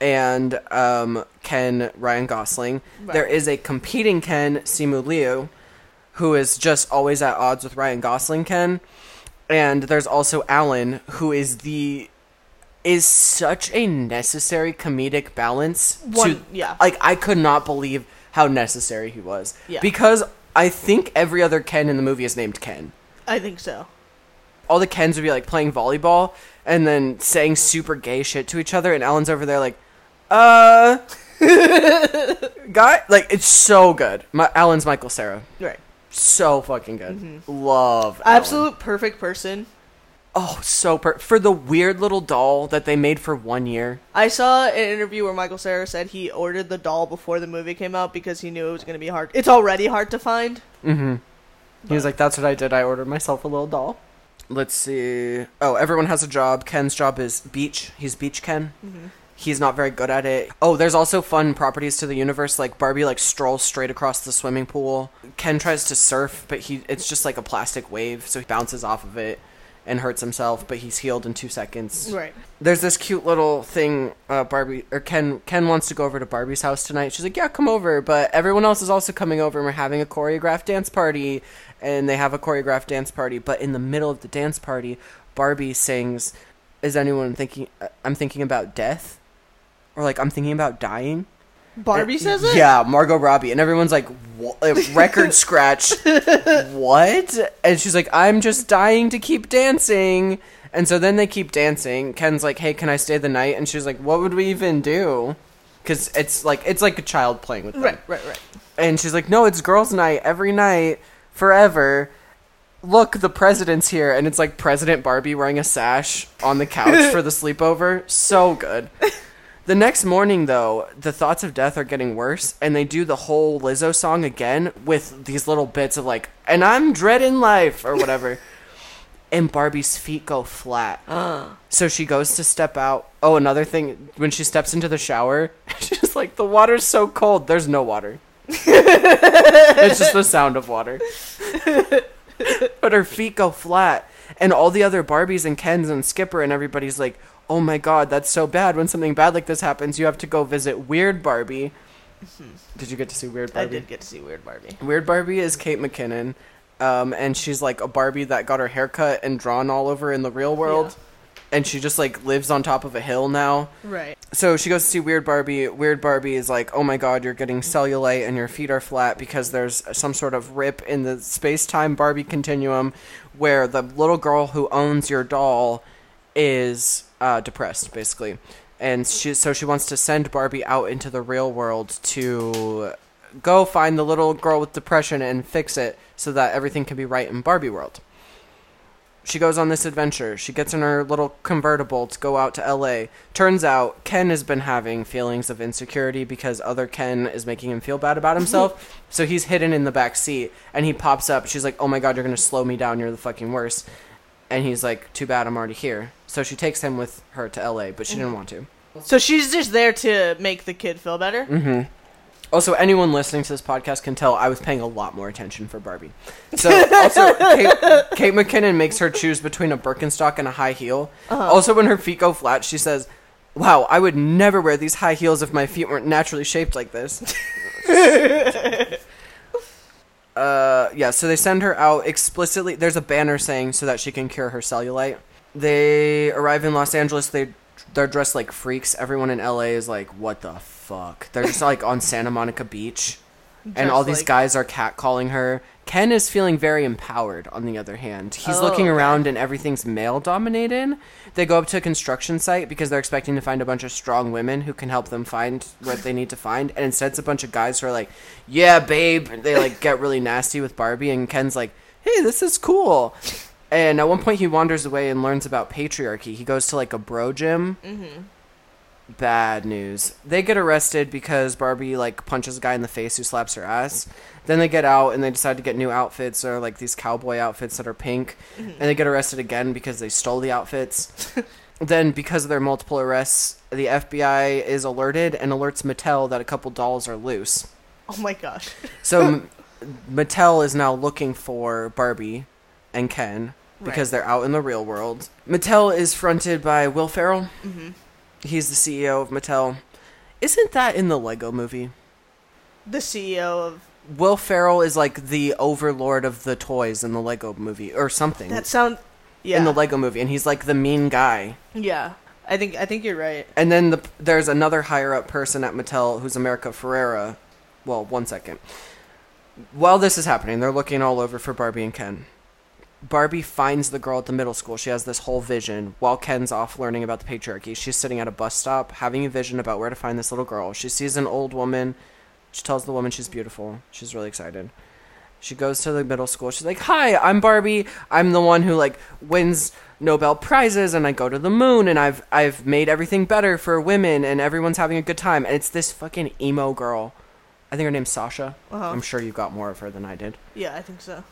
and um, Ken Ryan Gosling. Right. There is a competing Ken, Simu Liu, who is just always at odds with Ryan Gosling Ken. And there's also Alan, who is the is such a necessary comedic balance One- to yeah. like I could not believe how necessary he was. Yeah. Because I think every other Ken in the movie is named Ken. I think so. All the Kens would be like playing volleyball and then saying super gay shit to each other and Alan's over there like, uh *laughs* guy like it's so good. My Alan's Michael Cera. Right. So fucking good. Love Alan. Mm-hmm. Absolute perfect person. Oh, so per- for the weird little doll that they made for one year. I saw an interview where Michael Cera said he ordered the doll before the movie came out because he knew it was going to be hard. It's already hard to find. Mm-hmm. He was like, "That's what I did. I ordered myself a little doll." Let's see. Oh, everyone has a job. Ken's job is beach. He's beach Ken. He's not very good at it. Oh, there's also fun properties to the universe. Like Barbie, like strolls straight across the swimming pool. Ken tries to surf, but he it's just like a plastic wave, so he bounces off of it and hurts himself. But he's healed in two seconds. Right. There's this cute little thing. Uh, Barbie or Ken Ken wants to go over to Barbie's house tonight. She's like, "Yeah, come over." But everyone else is also coming over, and we're having a choreographed dance party. And they have a choreographed dance party. But in the middle of the dance party, Barbie sings, "Is anyone thinking? uh, I'm thinking about death, or like I'm thinking about dying." Barbie And- says it? Yeah, Margot Robbie, and everyone's like, "Wha- uh, record *laughs* scratch, what? And she's like, I'm just dying to keep dancing. And so then they keep dancing. Ken's like, Hey, can I stay the night? And she's like, What would we even do? Because it's like it's like a child playing with them. Right, right, right. And she's like, No, it's girls' night every night forever. Look, the president's here, and it's like President Barbie wearing a sash on the couch *laughs* for the sleepover. So good. The next morning, though, the thoughts of death are getting worse, and they do the whole Lizzo song again with these little bits of like, and I'm dreading life, or whatever. *laughs* and Barbie's feet go flat. Uh. So she goes to step out. Oh, another thing, when she steps into the shower, *laughs* she's like, the water's so cold. There's no water. *laughs* it's just the sound of water. but her feet go flat. And all the other Barbies and Kens and Skipper and everybody's like, oh my god, that's so bad. When something bad like this happens, you have to go visit Weird Barbie. Did you get to see Weird Barbie? I did get to see Weird Barbie. Weird Barbie is Kate McKinnon. Um, and she's like a Barbie that got her hair cut and drawn all over in the real world. And she just like lives on top of a hill now. Right. So she goes to see Weird Barbie. Weird Barbie is like, "Oh my god, you're getting cellulite and your feet are flat because there's some sort of rip in the space-time Barbie continuum where the little girl who owns your doll is uh, depressed, basically." And she so she wants to send Barbie out into the real world to go find the little girl with depression and fix it so that everything can be right in Barbie world she goes on this adventure. She gets in her little convertible to go out to LA. Turns out Ken has been having feelings of insecurity because other Ken is making him feel bad about *laughs* himself. so he's hidden in the back seat and he pops up. She's like, "Oh my god, you're going to slow me down. You're the fucking worst." And he's like, "Too bad, I'm already here." So she takes him with her to LA, but she didn't want to. So she's just there to make the kid feel better? Mm-hmm. Also, anyone listening to this podcast can tell I was paying a lot more attention for Barbie. So, also, *laughs* Kate, Kate McKinnon makes her choose between a Birkenstock and a high heel. Also, when her feet go flat, she says, Wow, I would never wear these high heels if my feet weren't naturally shaped like this. *laughs* uh, yeah, so they send her out explicitly. There's a banner saying so that she can cure her cellulite. They arrive in Los Angeles. They they're dressed like freaks. Everyone in LA is like, "What the fuck?" They're just like on Santa Monica Beach, and Dressed all these like- guys are catcalling her. Ken is feeling very empowered. On the other hand, he's Oh, looking okay. around and everything's male dominated. They go up to a construction site because they're expecting to find a bunch of strong women who can help them find what they need to find, and instead it's a bunch of guys who are like, "Yeah, babe." And they like get really nasty with Barbie, and Ken's like, "Hey, this is cool." And at one point, he wanders away and learns about patriarchy. He goes to like a bro gym. Mm-hmm. Bad news. They get arrested because Barbie like punches a guy in the face who slaps her ass. Then they get out and they decide to get new outfits or like these cowboy outfits that are pink. And they get arrested again because they stole the outfits. *laughs* then because of their multiple arrests, the FBI is alerted and alerts Mattel that a couple dolls are loose. Oh my gosh. So *laughs* Mattel is now looking for Barbie and Ken because Right. they're out in the real world. Mattel is fronted by Will Ferrell. Mm-hmm. He's the CEO of Mattel. Isn't that in the Lego movie? The CEO of Will Ferrell is like the overlord of the toys in the Lego movie or something. That sound. Yeah. in the Lego movie, and he's like the mean guy. yeah. I think I think you're right. And then the, there's another higher up person at Mattel who's America Ferrera. Well, one second. While this is happening, they're looking all over for Barbie and Ken. Barbie finds the girl at the middle school. She has this whole vision while Ken's off learning about the patriarchy. She's sitting at a bus stop having a vision about where to find this little girl. She sees an old woman. She tells the woman she's beautiful. She's really excited. She goes to the middle school. She's like, "Hi, I'm Barbie. I'm the one who like wins Nobel prizes and I go to the moon and I've I've made everything better for women and everyone's having a good time." And it's this fucking emo girl. I think her name's Sasha. Uh-huh. I'm sure you got more of her than I did. Yeah, I think so.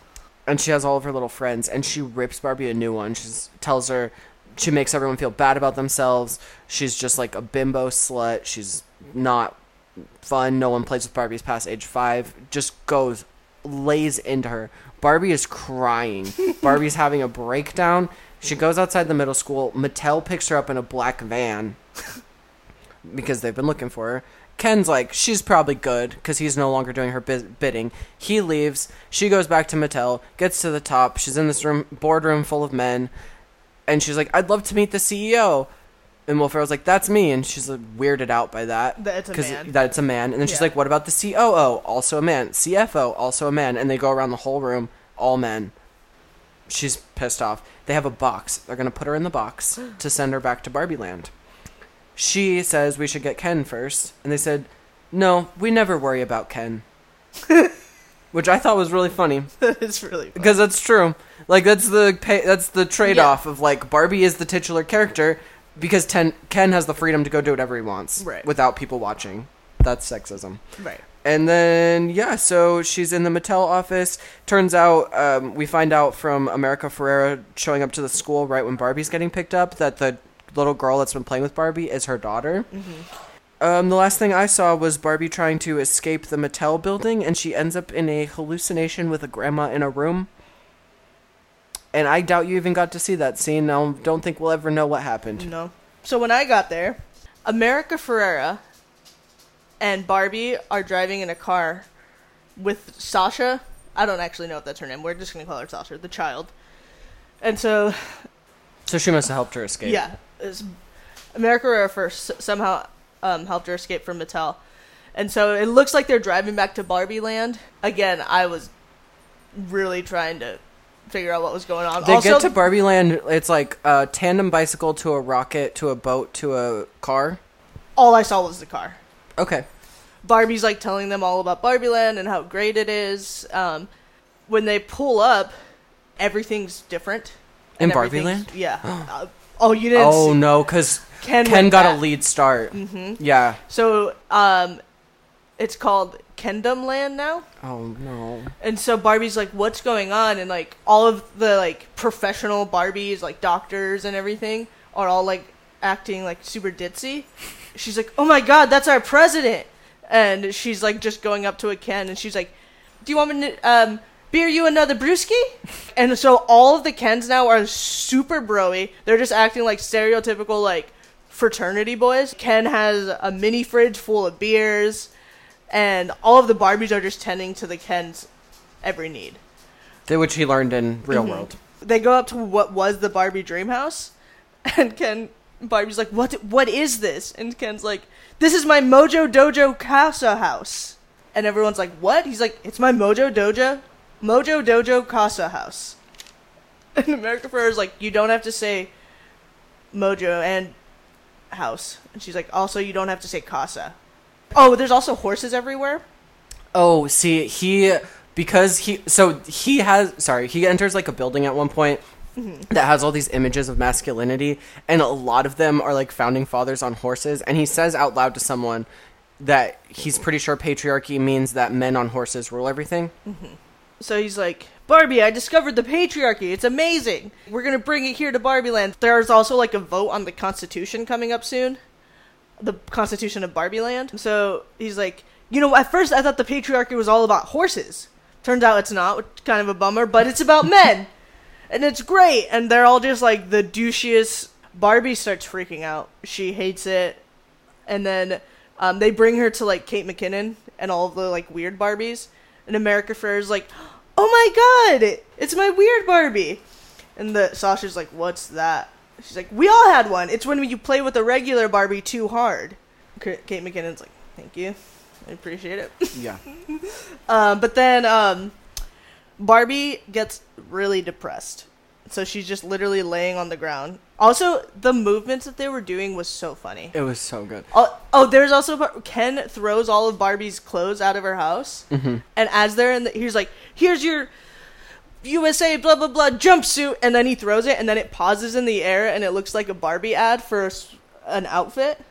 And she has all of her little friends and she rips Barbie a new one. She tells her she makes everyone feel bad about themselves. She's just like a bimbo slut. She's not fun. No one plays with Barbies past age 5. Just goes lays into her. Barbie is crying. *laughs* Barbie's having a breakdown. She goes outside the middle school. Mattel picks her up in a black van *laughs* because they've been looking for her. Ken's like, she's probably good because he's no longer doing her bidding. He leaves. She goes back to Mattel, gets to the top. She's in this room, boardroom full of men, and she's like, I'd love to meet the CEO. And Will Ferrell's like, that's me. And she's like, weirded out by that. That it's a man. That it's a man. And then she's Yeah. like, what about the COO? Also a man. CFO? Also a man. And they go around the whole room, all men. She's pissed off. They have a box. They're going to put her in the box to send her back to Barbie Land. She says we should get Ken first. And they said, no, we never worry about Ken. *laughs* Which I thought was really funny *laughs* it's really because that's true. Like that's the pay, that's the trade off of like Barbie is the titular character because ten, Ken has the freedom to go do whatever he wants Right. without people watching. That's sexism. right. And then yeah, so she's in the Mattel office. Turns out um, we find out from America Ferrera showing up to the school right when Barbie's getting picked up that the little girl that's been playing with Barbie is her daughter. Um, the last thing I saw was Barbie trying to escape the Mattel building, and she ends up in a hallucination with a grandma in a room. And I doubt you even got to see that scene. I don't think we'll ever know what happened. No. So when I got there, America Ferrera and Barbie are driving in a car with Sasha. I don't actually know if that's her name. We're just gonna call her Sasha, the child. And so, So she must have helped her escape. yeah, it's- America Ferrera first somehow um, helped her escape from Mattel. And so it looks like they're driving back to Barbie Land. Again, I was really trying to figure out what was going on. They also, get to Barbie Land. It's like a tandem bicycle to a rocket to a boat to a car. all I saw was the car. Okay. Barbie's like telling them all about Barbie Land and how great it is. Um, when they pull up, everything's different. In Barbie Land? Yeah. *gasps* Uh, oh, you didn't. Oh see- no, because Ken, Ken got a lead start. Mm-hmm. Yeah. So, um, it's called Kendom Land now. Oh no. And so Barbie's like, "What's going on?" And like all of the like professional Barbies, like doctors and everything, are all like acting like super ditzy. She's like, "Oh my god, that's our president!" And she's like just going up to a Ken, and she's like, "Do you want me to um, beer you another brewski?" And so all of the Kens now are super broy. They're just acting like stereotypical like fraternity boys. Ken has a mini fridge full of beers, and all of the Barbies are just tending to the Ken's every need. Which he learned in real Mm-hmm. world. They go up to what was the Barbie dream house, *laughs* and Ken Barbie's like, "What? What is this?" And Ken's like, "This is my Mojo Dojo Casa house." And everyone's like, "What?" He's like, "It's my Mojo Dojo, Mojo Dojo Casa house." *laughs* And America Ferrera's like, "You don't have to say Mojo and house." And she's like, "Also, you don't have to say Casa." Oh, there's also horses everywhere. Oh, see, he because he so he has sorry, he enters like a building at one point mm-hmm. that has all these images of masculinity and a lot of them are like founding fathers on horses and he says out loud to someone that he's pretty sure patriarchy means that men on horses rule everything. Mm-hmm. So he's like, Barbie, I discovered the patriarchy. It's amazing. We're gonna bring it here to Barbie Land. There's also like a vote on the Constitution coming up soon. The Constitution of Barbie Land. So he's like, you know, at first I thought the patriarchy was all about horses. Turns out it's not, which is kind of a bummer, but it's about *laughs* men. And it's great. And they're all just like the douchiest. Barbie starts freaking out. She hates it. And then um, they bring her to like Kate McKinnon and all of the like weird Barbies. And America Ferrera's like, "Oh my god, it's my weird Barbie." And the Sasha's like, "What's that?" She's like, "We all had one. It's when you play with a regular Barbie too hard." Kate McKinnon's like, "Thank you, I appreciate it." *laughs* Yeah. Um, but then um, Barbie gets really depressed. So she's just literally laying on the ground. Also, the movements that they were doing was so funny. It was so good. Oh, oh there's also Ken throws all of Barbie's clothes out of her house, mm-hmm. and as they're in, the, he's like, "Here's your USA blah blah blah jumpsuit," and then he throws it, and then it pauses in the air, and it looks like a Barbie ad for a an outfit,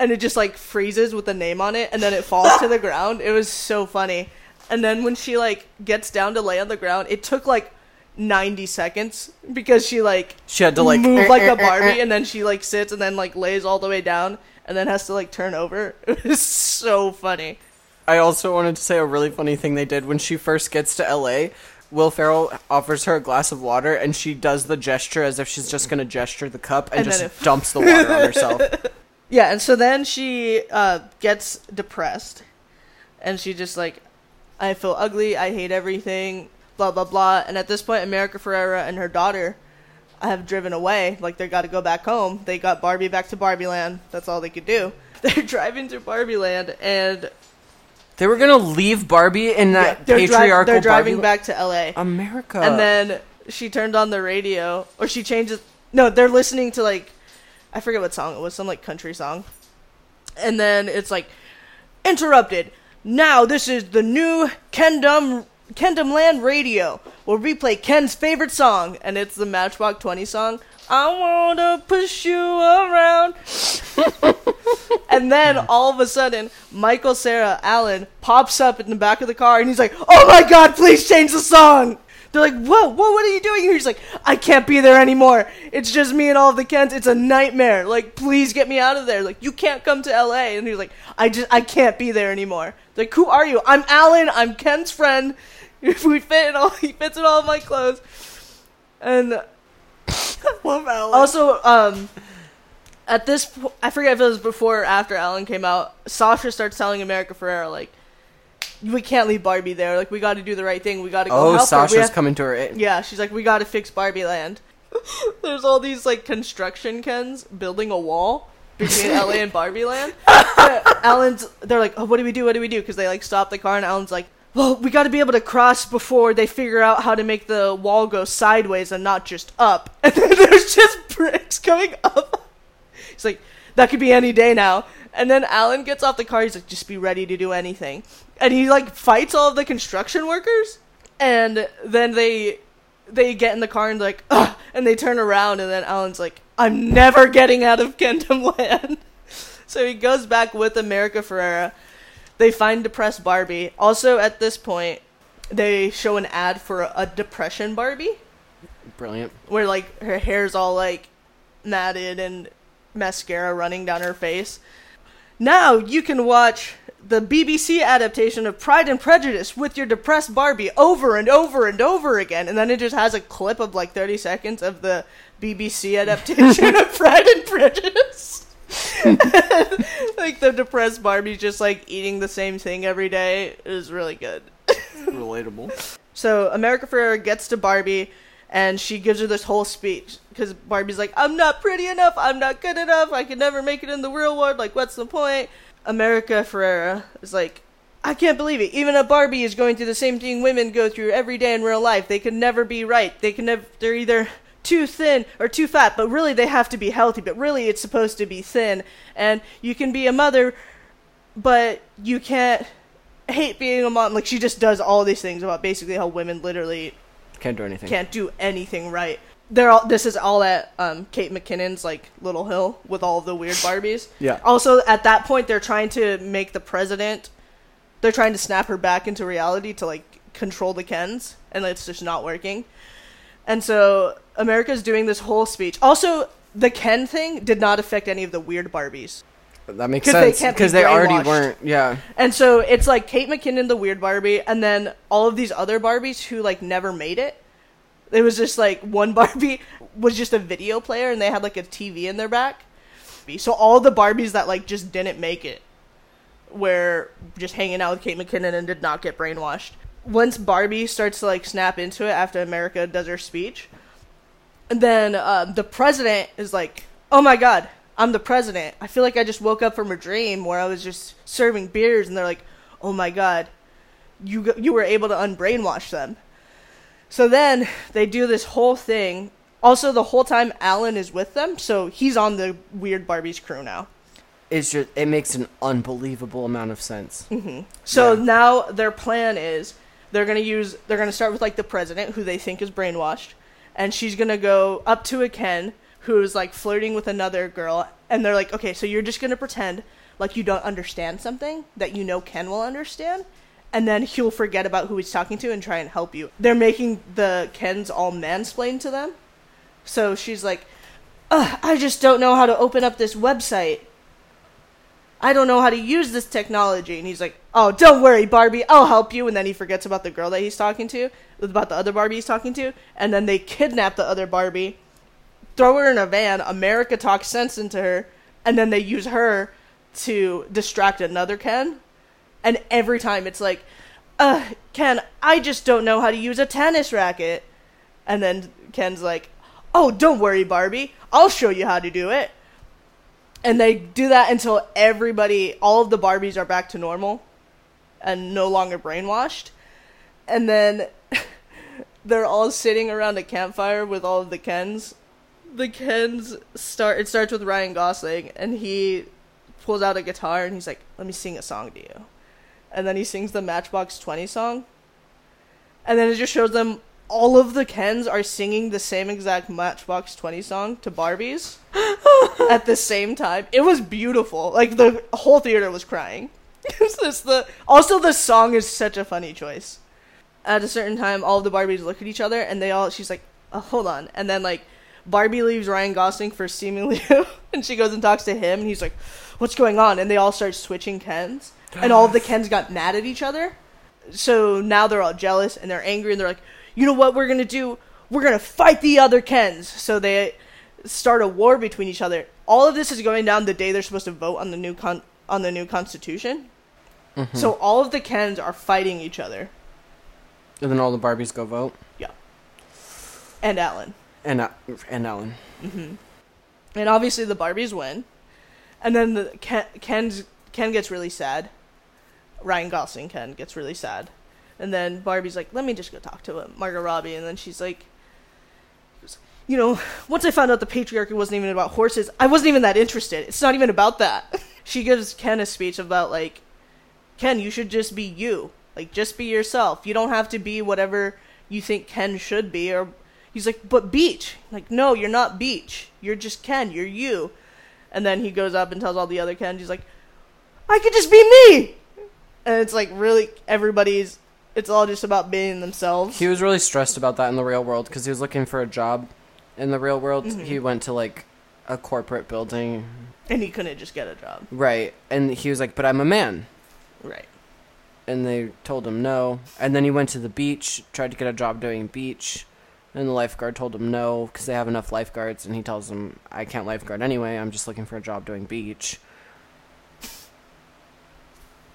and it just like freezes with the name on it, and then it falls to the *laughs* ground. It was so funny, and then when she like gets down to lay on the ground, it took like. 90 seconds because she like She had to like move like eh, a Barbie, and then she like sits and then like lays all the way down, and then has to like turn over. *laughs* It was so funny. I also wanted to say a really funny thing they did when she first gets to LA. Will Ferrell offers her a glass of water, and she does the gesture as if she's just gonna gesture the cup and, And just then it- *laughs* dumps the water on herself. *laughs* Yeah, and so then she uh, gets depressed, and she just like, I feel ugly. I hate everything. Blah blah blah. And at this point, America Ferrera and her daughter have driven away. Like they got to go back home. They got Barbie back to Barbie Land. That's all they could do. *laughs* They're driving to Barbie Land, and They were gonna leave Barbie in that they're, dri- they're driving Barbie back to L.A. America. and then she turned on the radio or she changes no they're listening to like i forget what song it was some like country song and then it's like interrupted now this is the new kendom kendom land radio where we play ken's favorite song and it's the matchbox 20 song i wanna push you around *laughs* and then all of a sudden, Michael Cera Allen pops up in the back of the car and he's like, Oh my god, please change the song! They're like, Whoa, whoa, what are you doing here? He's like, I can't be there anymore. It's just me and all of the Kens. It's a nightmare. Like, please get me out of there. Like, you can't come to LA. And he's like, I just, I can't be there anymore. They're like, who are you? I'm Alan. I'm Ken's friend. *laughs* If we fit in all, *laughs* he fits in all of my clothes. And *laughs* love Alan. also, um, at this, po- I forget if it was before or after Alan came out. Sasha starts telling America Ferrera like, "We can't leave Barbie there. Like, we got to do the right thing. We got to go oh, help her. We Sasha's have- coming to her aid. Yeah, she's like, we got to fix Barbie Land. There's all these like construction Kens building a wall between LA and Barbie Land. Alan's, they're like, oh, what do we do? What do we do? Because they like stop the car, and Alan's like, well, we got to be able to cross before they figure out how to make the wall go sideways and not just up. *laughs* And then there's just bricks coming up. He's like, that could be any day now. And then Alan gets off the car. He's like, just be ready to do anything. And he like fights all of the construction workers. And then they they get in the car and like, Ugh, and they turn around. And then Alan's like, I'm never getting out of Kendom *laughs* Land. so he goes back with America Ferrera. They find depressed Barbie. Also, at this point, they show an ad for a, a depression Barbie Brilliant. where like her hair's all like matted and mascara running down her face. Now you can watch the BBC adaptation of Pride and Prejudice with your depressed Barbie over and over and over again, and then it just has a clip of like 30 seconds of the BBC adaptation *laughs* of Pride and Prejudice. *laughs* like the depressed Barbie just like eating the same thing every day is really good. *laughs* Relatable. So America Ferrera gets to Barbie, and she gives her this whole speech because Barbie's like, "I'm not pretty enough. I'm not good enough. I can never make it in the real world. Like, what's the point?" America Ferrera is like, "I can't believe it. Even a Barbie is going through the same thing women go through every day in real life. They can never be right. They can never. They're either." Too thin or too fat, but really they have to be healthy. But really, it's supposed to be thin. And you can be a mother, but you can't hate being a mom. Like she just does all these things about basically how women literally Can't do anything. can't do anything right. They're all. This is all at um, Kate McKinnon's like Little Hill with all the weird Barbies. *laughs* Yeah. Also, at that point, they're trying to make the president. They're trying to snap her back into reality to like control the Kens, and it's just not working. And so America's doing this whole speech. Also, the Ken thing did not affect any of the weird Barbies. That makes they sense be because they already weren't. Yeah. And so it's like Kate McKinnon, the weird Barbie, and then all of these other Barbies who like never made it. It was just like one *laughs* Barbie was just a video player, and they had like a TV in their back. So all the Barbies that like just didn't make it were just hanging out with Kate McKinnon and did not get brainwashed. Once Barbie starts to like snap into it after America does her speech, and then um, the president is like, "Oh my god, I'm the president. I feel like I just woke up from a dream where I was just serving beers." And they're like, "Oh my god, you you were able to unbrainwash them." So then they do this whole thing. Also, the whole time Alan is with them, so he's on the weird Barbie's crew now. It's just it makes an unbelievable amount of sense. So Yeah. now their plan is they're gonna use they're gonna start with like the president who they think is brainwashed, and she's gonna go up to a Ken who's like flirting with another girl, and they're like, okay, so you're just gonna pretend like you don't understand something that you know Ken will understand, and then he'll forget about who he's talking to and try and help you. They're making the Kens all mansplain to them, so she's like, I just don't know how to open up this website. I don't know how to use this technology. And he's like, Oh, don't worry, Barbie, I'll help you. And then he forgets about the girl that he's talking to, about the other Barbie he's talking to. And then they kidnap the other Barbie, throw her in a van. America talks sense into her. And then they use her to distract another Ken. And every time it's like, uh, Ken, I just don't know how to use a tennis racket. And then Ken's like, Oh, don't worry, Barbie, I'll show you how to do it and they do that until everybody all of the barbies are back to normal and no longer brainwashed. And then *laughs* they're all sitting around a campfire with all of the kens. The kens start it starts with ryan gosling and he pulls out a guitar and he's like let me sing a song to you. And then he sings the matchbox 20 song. And then it just shows them all of the kens are singing the same exact matchbox 20 song to barbies *laughs* at the same time. It was beautiful. Like the whole theater was crying. *laughs* just the also the song is such a funny choice. At a certain time, all of the Barbies look at each other and they all she's like, oh, "Hold on," and then like Barbie leaves Ryan Gosling for seemingly, *laughs* and she goes and talks to him, and he's like, "What's going on?" And they all start switching Kens, and all of the *gasps* Kens got mad at each other. So now they're all jealous and they're angry, and they're like, "You know what? We're gonna do? We're gonna fight the other Kens." So they start a war between each other. All of this is going down the day they're supposed to vote on the new con- on the new constitution. So all of the Kens are fighting each other. And then all the Barbies go vote. Yeah. And Alan. And uh, and Ellen. And obviously the Barbies win. And then the Ken Ken's, Ken gets really sad. Ryan Gosling Ken gets really sad. And then Barbie's like, "Let me just go talk to him, Margot Robbie." And then she's like, "You know, once I found out the patriarchy wasn't even about horses, I wasn't even that interested. It's not even about that." *laughs* she gives Ken a speech about like, "Ken, you should just be you. Like, just be yourself. You don't have to be whatever you think Ken should be." Or he's like, "But Beach, like, no, you're not Beach. You're just Ken. You're you." And then he goes up and tells all the other Kens, he's like, I could just be me! And it's like, really, everybody's, it's all just about being themselves. He was really stressed about that in the real world because he was looking for a job. In the real world, mm-hmm. he went to like a corporate building, And he couldn't just get a job. right? And he was like, "But I'm a man." Right. and they told him no. And then he went to the beach, tried to get a job doing beach, and the lifeguard told him no because they have enough lifeguards. And he tells him, "I can't lifeguard anyway. I'm just looking for a job doing beach."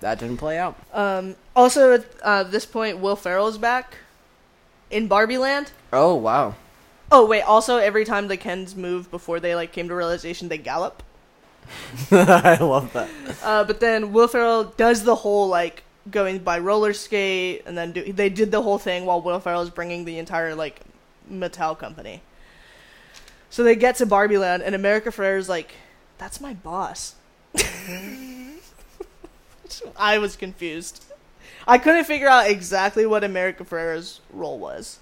That didn't play out. Um, also, at uh, this point, Will Ferrell's back in Barbie Land. Oh wow! Oh, wait, also, every time the Kens move before they, like, came to realization, they gallop. *laughs* I love that. Uh, but then Will Ferrell does the whole, like, going by roller skate, and then do, they did the whole thing while Will Ferrell is bringing the entire, like, Mattel company. So they get to Barbie Land, and America Ferrera's like, that's my boss. *laughs* *laughs* I was confused. I couldn't figure out exactly what America Ferrera's role was.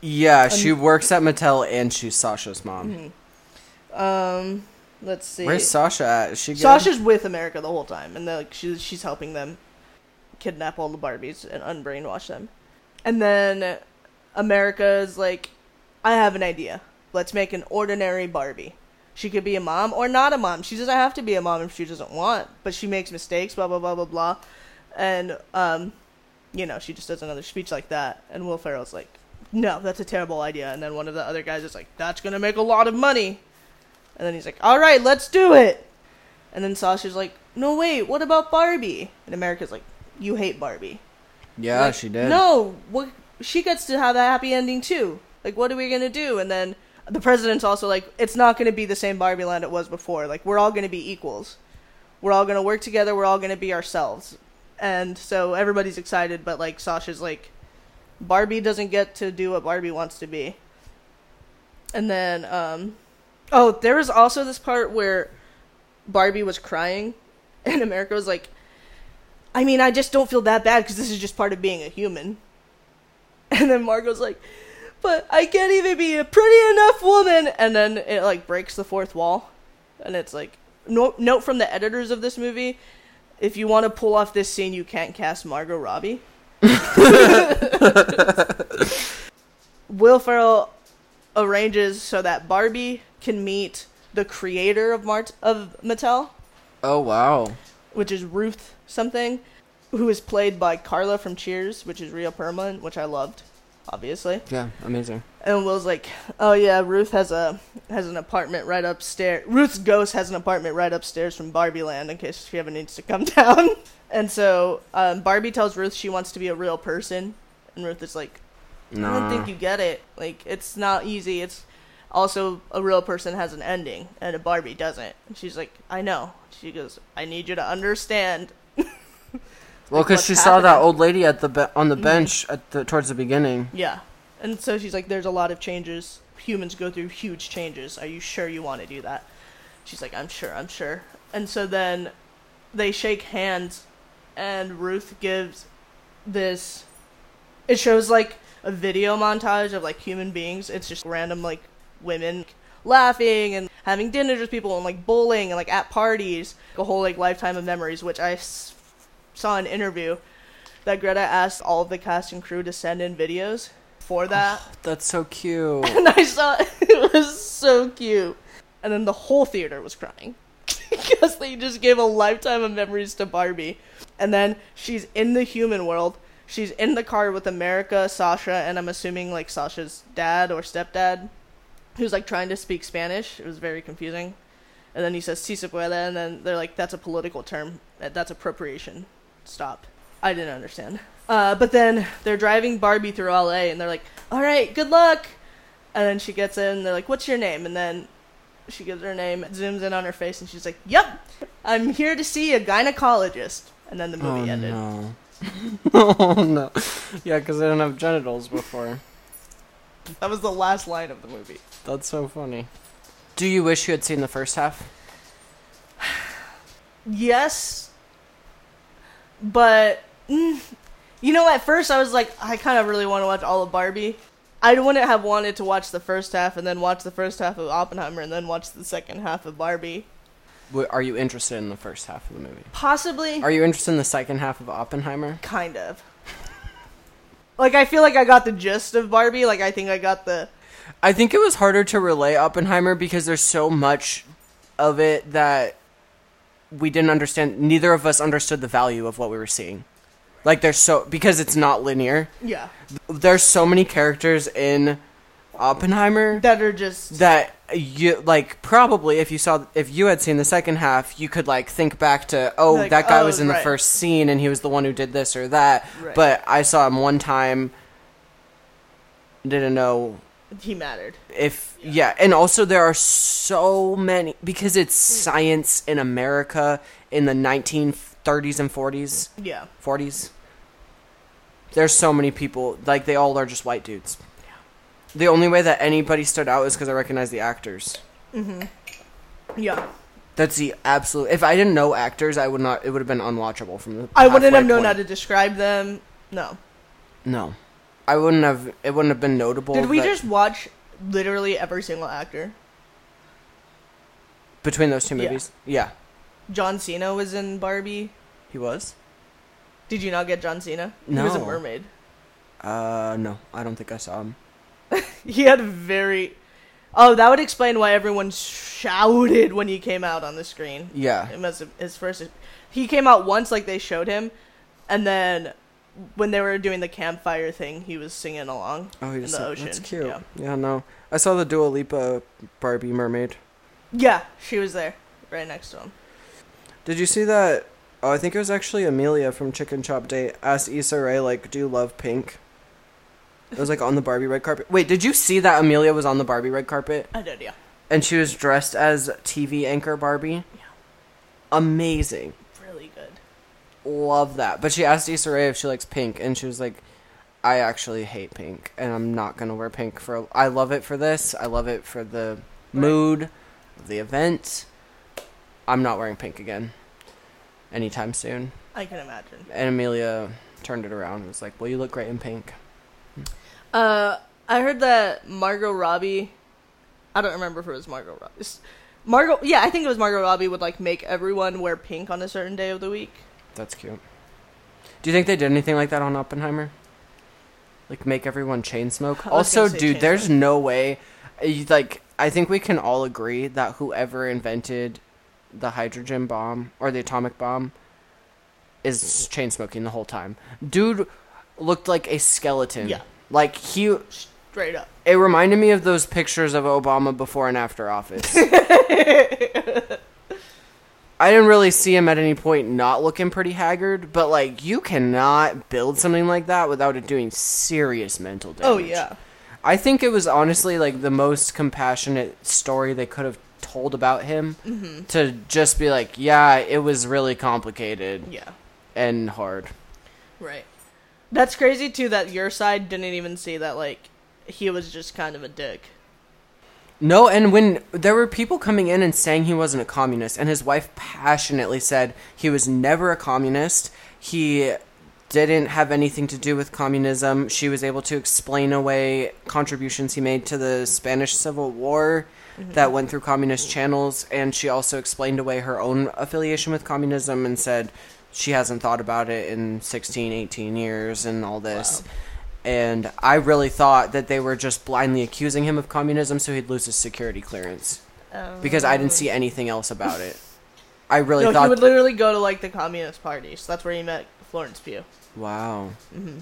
Yeah, she works at Mattel and she's Sasha's mom. Um, let's see. Where's Sasha at? Is she good? Sasha's with America the whole time, and like she's she's helping them kidnap all the Barbies and unbrainwash them. And then America's like, I have an idea. Let's make an ordinary Barbie. She could be a mom or not a mom. She doesn't have to be a mom if she doesn't want, but she makes mistakes. Blah blah blah blah blah. And um, you know, she just does another speech like that. And Will Ferrell's like, No, that's a terrible idea. And then one of the other guys is like, That's gonna make a lot of money. And then he's like, All right, let's do it. And then Sasha's like, no wait, what about Barbie? And America's like, you hate Barbie. Yeah, Like, she did. No, what she gets to have a happy ending too. Like, what are we gonna do? And then the president's also like, it's not gonna be the same Barbie land it was before. Like, we're all gonna be equals. We're all gonna work together. We're all gonna be ourselves. And so everybody's excited, but like Sasha's like, Barbie doesn't get to do what Barbie wants to be. And then, um, oh, there was also this part where Barbie was crying, *laughs* and America was like, I mean, I just don't feel that bad because this is just part of being a human. *laughs* And then Margot's like, but I can't even be a pretty enough woman. And then it like breaks the fourth wall, and it's like, no, note from the editors of this movie: if you want to pull off this scene, you can't cast Margot Robbie. *laughs* Will Ferrell arranges so that Barbie can meet the creator of Mart of Mattel, Oh wow. which is Ruth something, who is played by Carla from Cheers, which is Rhea Perlman, which I loved, obviously. Yeah, amazing. And Will's like, "Oh yeah, Ruth has a has an apartment right upstairs. Ruth's ghost has an apartment right upstairs from Barbie Land in case she ever needs to come *laughs* down." And so um, Barbie tells Ruth she wants to be a real person, and Ruth is like, "I don't think you get it. Like it's not easy. It's also a real person has an ending, and a Barbie doesn't." And she's like, "I know." She goes, "I need you to understand." Well, because what's she saw that old lady at the be- on the mm-hmm. bench at the towards the beginning. Yeah. And so she's like, there's a lot of changes. Humans go through huge changes. Are you sure you want to do that? She's like, I'm sure, I'm sure. And so then they shake hands, and Ruth gives this. It shows like a video montage of like human beings. It's just random like women laughing and having dinners with people and like bowling and like at parties. A whole like lifetime of memories, which I s- saw an interview that Greta asked all of the cast and crew to send in videos for that. Oh, that's so *laughs* cute. and I saw *laughs* it was so cute. And then the whole theater was crying *laughs* because they just gave a lifetime of memories to Barbie. And then she's in the human world. She's in the car with America, Sasha, and I'm assuming like Sasha's dad or stepdad, who's like trying to speak Spanish. It was very confusing. And then he says "si se puede," and then they're like, "That's a political term. That's appropriation. Stop." I didn't understand. Uh, but then they're driving Barbie through LA, and they're like, "All right, good luck." And then she gets in, and they're like, "What's your name?" And then she gives her name, zooms in on her face, and she's like, "Yep, I'm here to see a gynecologist." And then the oh movie ended. no. *laughs* oh no. Yeah, because they didn't have genitals before. That was the last line of the movie. That's so funny. Do you wish you had seen the first half? *sighs* Yes, but mm, you know, at first I was like, I kind of really want to watch all of Barbie. I wouldn't have wanted to watch the first half and then watch the first half of Oppenheimer and then watch the second half of Barbie. Are you interested in the first half of the movie? Possibly, Are you interested in the second half of Oppenheimer? kind of. Like I feel like I got the gist of Barbie. Like I think I got the I think it was harder to relay Oppenheimer because there's so much of it that we didn't understand. Neither of us understood the value of what we were seeing. Like there's so because it's not linear. yeah There's so many characters in Oppenheimer that are just that you like probably if you saw if you had seen the second half you could like think back to oh Like, that guy oh, was in the first scene and he was the one who did this or that Right. but i saw him one time didn't know he mattered. if yeah. and also there are so many because it's science in america in the 1930s and 40s Yeah, 40s there's so many people like they all are just white dudes Yeah. the only way that anybody stood out is because i recognized the actors Mhm. yeah. that's the absolute if i didn't know actors i would not it would have been unwatchable from the I wouldn't have known how to describe them. No. no i wouldn't have it wouldn't have been notable Did we that- just watch literally every single actor? between those two Yeah. movies yeah John Cena was in Barbie. he was Did you not get John Cena? He was a No. mermaid. uh no i don't think i saw him *laughs* He had very. Oh, that would explain why everyone shouted when he came out on the screen. yeah It must have his first. He came out once, like they showed him, and then when they were doing the campfire thing, he was singing along. oh he in the said- ocean, that's cute yeah. yeah. no i saw the Dua Lipa barbie mermaid Yeah, she was there, right next to him. Did you see that? Oh, I think it was actually Amelia from Chicken Shop Date asked Issa Rae like, "Do you love pink?" It was like on the Barbie red carpet. Wait, did you see that Amelia was on the Barbie red carpet I did, yeah. and she was dressed as TV anchor Barbie? Yeah. Amazing. Love that. But she asked Issa Rae if she likes pink, and she was like, "I actually hate pink, and I'm not gonna wear pink for. I love it for this. I love it for the mood of the event. I'm not wearing pink again, anytime soon." I can imagine. And Amelia turned it around and was like, "Well, you look great in pink." Uh, I heard that Margot Robbie. I don't remember if it was Margot Robbie. Margot, yeah, I think it was Margot Robbie would like make everyone wear pink on a certain day of the week. That's cute. Do you think they did anything like that on Oppenheimer? Like make everyone chain smoke? Also, dude, chain there's smoke. no way. Eh, you- Like, I think we can all agree that whoever invented the hydrogen bomb or the atomic bomb is mm-hmm. chain smoking the whole time. Dude looked like a skeleton. Yeah. Like he, Straight up. it reminded me of those pictures of Obama before and after office. *laughs* I didn't really see him at any point not looking pretty haggard, but like you cannot build something like that without it doing serious mental damage. Oh yeah. I think it was honestly like the most compassionate story they could have told about him Mm-hmm. to just be like, yeah, it was really complicated Yeah. and hard. Right. That's crazy too that your side didn't even see that like he was just kind of a dick. No, and when there were people coming in and saying he wasn't a communist, and his wife passionately said he was never a communist, he didn't have anything to do with communism. She was able to explain away contributions he made to the Spanish Civil War mm-hmm. that went through communist channels, and she also explained away her own affiliation with communism and said she hasn't thought about it in 16, 18 years and all this. And I really thought that they were just blindly accusing him of communism so he'd lose his security clearance. Oh. Because I didn't see anything else about it. I really no, he would literally go to like the communist parties. So that's where he met Florence Pugh. wow. Mm-hmm.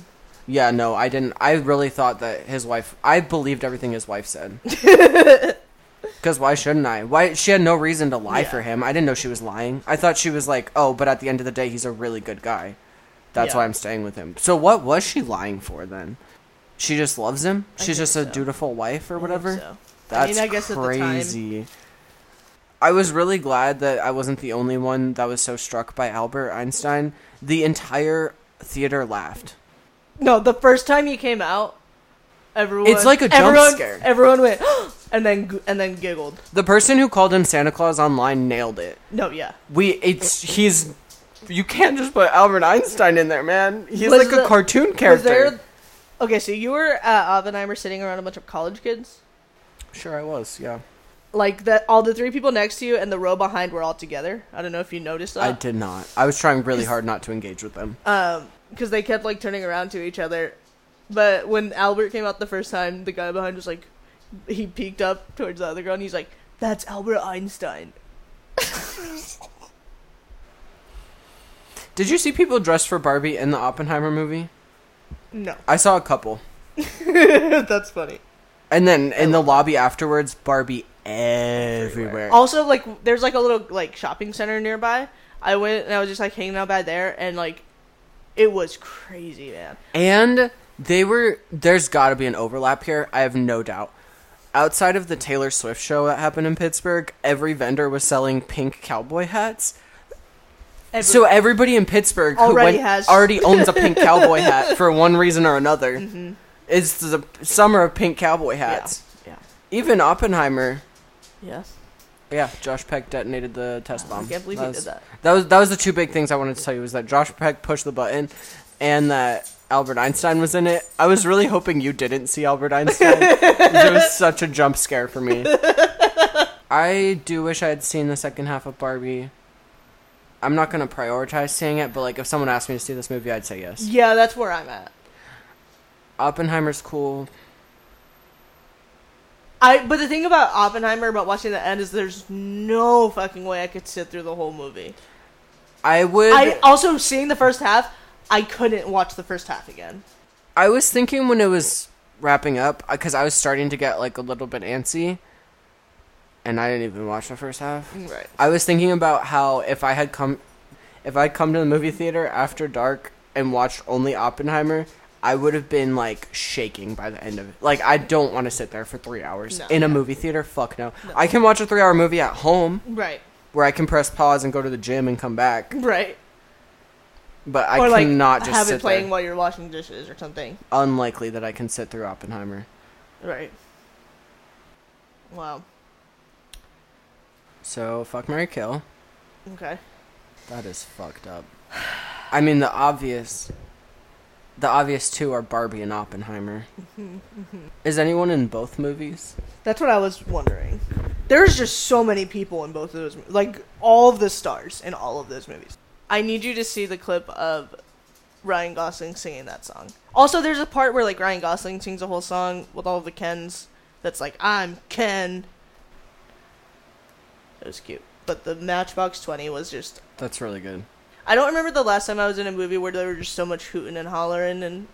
Yeah, no, I didn't. I really thought that his wife. I believed everything his wife said. *laughs* Because why shouldn't I? Why she had no reason to lie Yeah. for him. I didn't know she was lying. I thought she was like, oh, but at the end of the day, he's a really good guy. That's Yeah. why I'm staying with him. So what was she lying for then? She just loves him. I She's just a so. dutiful wife or I think whatever. so. That's I mean, I guess at the time- crazy. I was really glad that I wasn't the only one that was so struck by Albert Einstein. The entire theater laughed. No, the first time he came out, everyone. It's like a jump everyone, scare. Everyone went *gasps* and then and then giggled. The person who called him Santa Claus online nailed it. No, yeah. We it's he's you can't just put Albert Einstein in there, man. He's Was like a the- cartoon Was character. there? Okay, so you were at Oppenheimer sitting around a bunch of college kids. Sure, I was. Yeah, Like that, all the three people next to you and the row behind were all together. I don't know if you noticed that. I did not. I was trying really hard not to engage with them. Um, because they kept like turning around to each other. But when Albert came out the first time, the guy behind was like, he peeked up towards the other girl and he's like, "That's Albert Einstein." *laughs* Did you see people dressed for Barbie in the Oppenheimer movie? No, I saw a couple. *laughs* that's funny. And then in the oh. lobby afterwards, Barbie everywhere. Also, like, there's like a little like shopping center nearby. I went and I was just like hanging out by there, and like, it was crazy, man. And they were there's got to be an overlap here. I have no doubt. Outside of the Taylor Swift show that happened in Pittsburgh, every vendor was selling pink cowboy hats. Every- So everybody in Pittsburgh who Already went- has. already owns a pink cowboy hat *laughs* for one reason or another. It's the summer of pink cowboy hats. Mm-hmm. yeah, Even Oppenheimer, yeah, yeah, Josh Peck detonated the test bomb. I can't believe that he was, did that. That was that was the two big things I wanted to tell you was that Josh Peck pushed the button, and that Albert Einstein was in it. I was really hoping you didn't see Albert Einstein. *laughs* it was such a jump scare for me. *laughs* I do wish I had seen the second half of Barbie. I'm not gonna prioritize seeing it, but like if someone asked me to see this movie, I'd say yes. Yeah, that's where I'm at. Oppenheimer's cool. I but the thing about Oppenheimer about watching the end is there's no fucking way I could sit through the whole movie. I would. I also seeing the first half, I couldn't watch the first half again. I was thinking when it was wrapping up because I was starting to get like a little bit antsy, and I didn't even watch the first half. Right. I was thinking about how if I had come, if I'd come to the movie theater after dark and watched only Oppenheimer, I would have been like shaking by the end of it. Like I don't want to sit there for three hours No. in a movie theater. Fuck no. I can watch a three-hour movie at home Right. where I can press pause and go to the gym and come back, Right. but I or like cannot just have it playing there. while you're washing dishes or something. Unlikely that I can sit through Oppenheimer. Right. Wow. So fuck Mary Kill. Okay. That is fucked up. I mean, the obvious, the obvious two are Barbie and Oppenheimer. Mm-hmm, is anyone in both movies? That's what I was wondering. There's just so many people in both of those, like all of the stars in all of those movies. I need you to see the clip of Ryan Gosling singing that song. Also, there's a part where like Ryan Gosling sings a whole song with all of the Kens. That's like I'm Ken. It was cute, but the Matchbox Twenty was just. That's really good. I don't remember the last time I was in a movie where there were just so much hooting and hollering and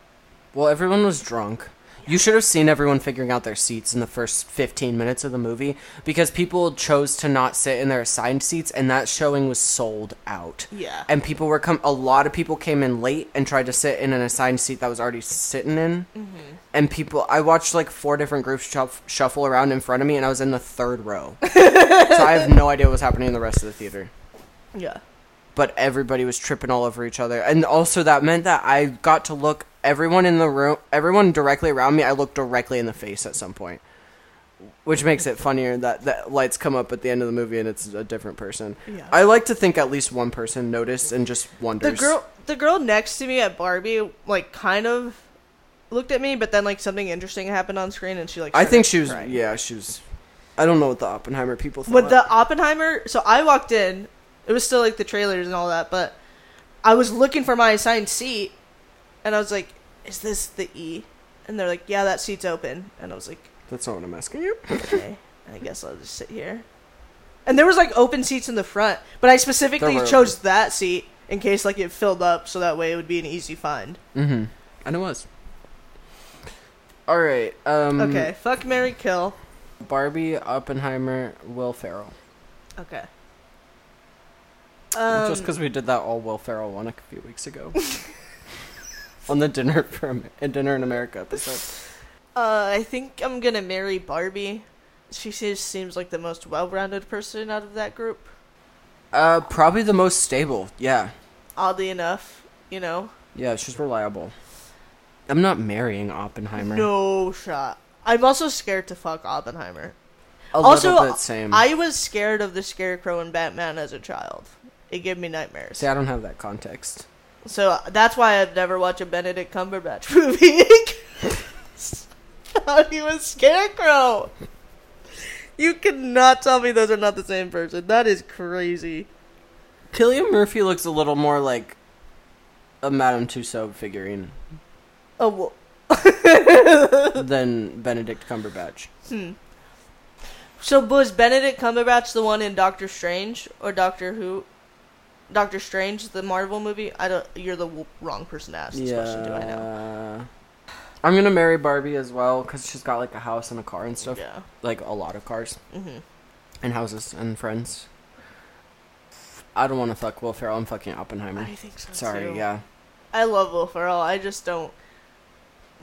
Well, everyone was drunk. You should have seen everyone figuring out their seats in the first 15 minutes of the movie because people chose to not sit in their assigned seats and that showing was sold out. yeah. And people were come a lot of people came in late and tried to sit in an assigned seat that was already sitting in. Mm-hmm. And people I watched like four different groups shuff, shuffle around in front of me and I was in the third row. *laughs* so I have no idea what was happening in the rest of the theater. yeah. but everybody was tripping all over each other. And also that meant that I got to look everyone in the room, everyone directly around me, I look directly in the face at some point. Which makes it funnier that that lights come up at the end of the movie and it's a different person. Yeah. I like to think at least one person noticed and just wondered. The girl, the girl next to me at Barbie, like kind of looked at me, but then like something interesting happened on screen, and she like. I think she was crying. yeah, she was I don't know what the Oppenheimer people thought. With the Oppenheimer, so I walked in. It was still like the trailers and all that, but I was looking for my assigned seat, and I was like, "Is this the E?" And they're like, "Yeah, that seat's open." And I was like, That's not what I'm asking you. *laughs* "Okay, I guess I'll just sit here." And there was like open seats in the front, but I specifically There were chose that seat in case like it filled up, so that way it would be an easy find. Mm-hmm. And it was. All right. Um Okay, fuck Mary Kill. Barbie, Oppenheimer, Will Ferrell. Okay. Um, Just because we did that all Will Ferrell one a few weeks ago. *laughs* On the dinner *laughs* uh, dinner in America episode. *laughs* Uh, I think I'm gonna marry Barbie. She just seems like the most well-rounded person out of that group. Uh, probably the most stable. Yeah, Oddly enough, you know. yeah, she's reliable. I'm not marrying Oppenheimer. No shot. I'm also scared to fuck Oppenheimer. a also, bit same. I was scared of the Scarecrow and Batman as a child. It gave me nightmares. See, I don't have that context. So that's why I'd never watch a Benedict Cumberbatch *laughs* movie. *laughs* he was Scarecrow. You cannot tell me those are not the same person. That is crazy. Cillian Murphy looks a little more like a Madame Tussaud figurine Oh, well, *laughs* than Benedict Cumberbatch. Hmm. so was Benedict Cumberbatch the one in Doctor Strange or Doctor Who? Doctor Strange, the Marvel movie. I don't. You're the w- wrong person to ask this question. Do I know? I'm gonna marry Barbie as well because she's got like a house and a car and stuff. Yeah. Like a lot of cars hmm and houses and friends. I don't want to fuck Will Ferrell. I'm fucking Oppenheimer. I think so. Sorry, too. yeah. I love Will Ferrell. I just don't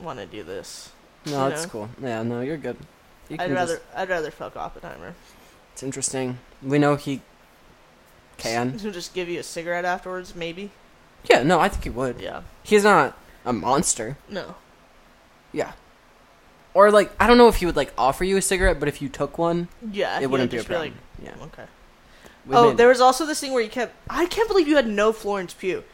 want to do this. No, that's know? cool. Yeah, no, you're good. You I'd rather. just- I'd rather fuck Oppenheimer. it's interesting. We know he can. *laughs* He'll just give you a cigarette afterwards, maybe. Yeah, no, I think he would. Yeah. He's not a monster. No. Yeah. Or like, I don't know if he would like offer you a cigarette, but if you took one, Yeah. it wouldn't would be a just problem. like, yeah. okay. We oh, made- there was also this thing where he kept. I can't believe you had no Florence Pugh.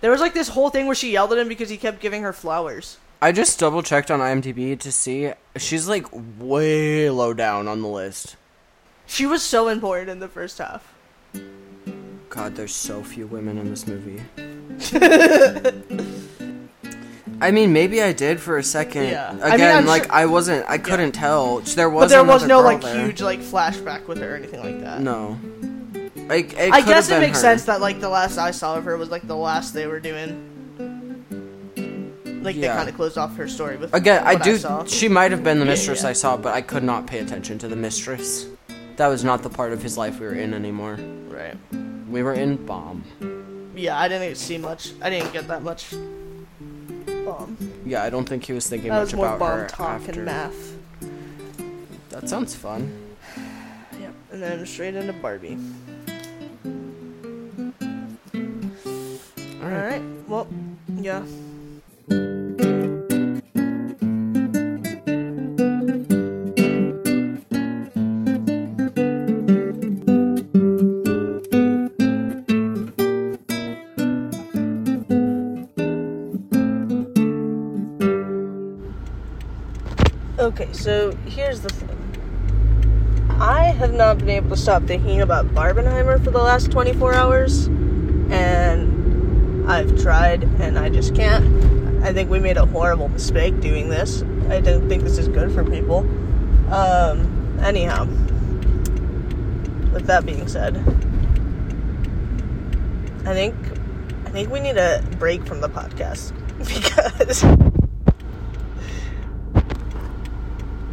There was like this whole thing where she yelled at him because he kept giving her flowers. I just double checked on IMDb to see she's like way low down on the list. She was so important in the first half. God, there's so few women in this movie. *laughs* I mean, maybe I did for a second. Yeah. I Again, mean, I'm like sure- I wasn't. I couldn't tell. There was. But there was no like there. huge like flashback with her or anything like that. No. Like, I guess it makes her. sense that like the last I saw of her was like the last they were doing. Like they kind of closed off her story with. Again, I do. saw. she might have been the Yeah, mistress yeah. I saw, but I could not pay attention to the mistress. that was not the part of his life we were in anymore. Right. We were in bomb. Yeah, I didn't see much. I didn't get that much. bomb. Yeah, I don't think he was thinking that much was more about bomb her talk after. and math. That sounds fun. Yep. And then straight into Barbie. All right. Alright, well, yeah. So here's the thing. I have not been able to stop thinking about Barbenheimer for the last 24 hours, and I've tried, and I just can't. I think we made a horrible mistake doing this. I don't think this is good for people. Um, anyhow, with that being said, I think I think we need a break from the podcast *laughs* because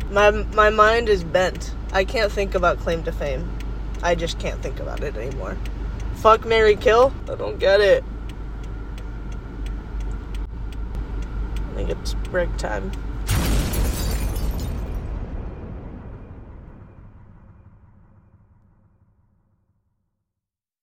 my my mind is bent. I can't think about claim to fame. I just can't think about it anymore. Fuck Mary Kill? I don't get it. I think it's break time.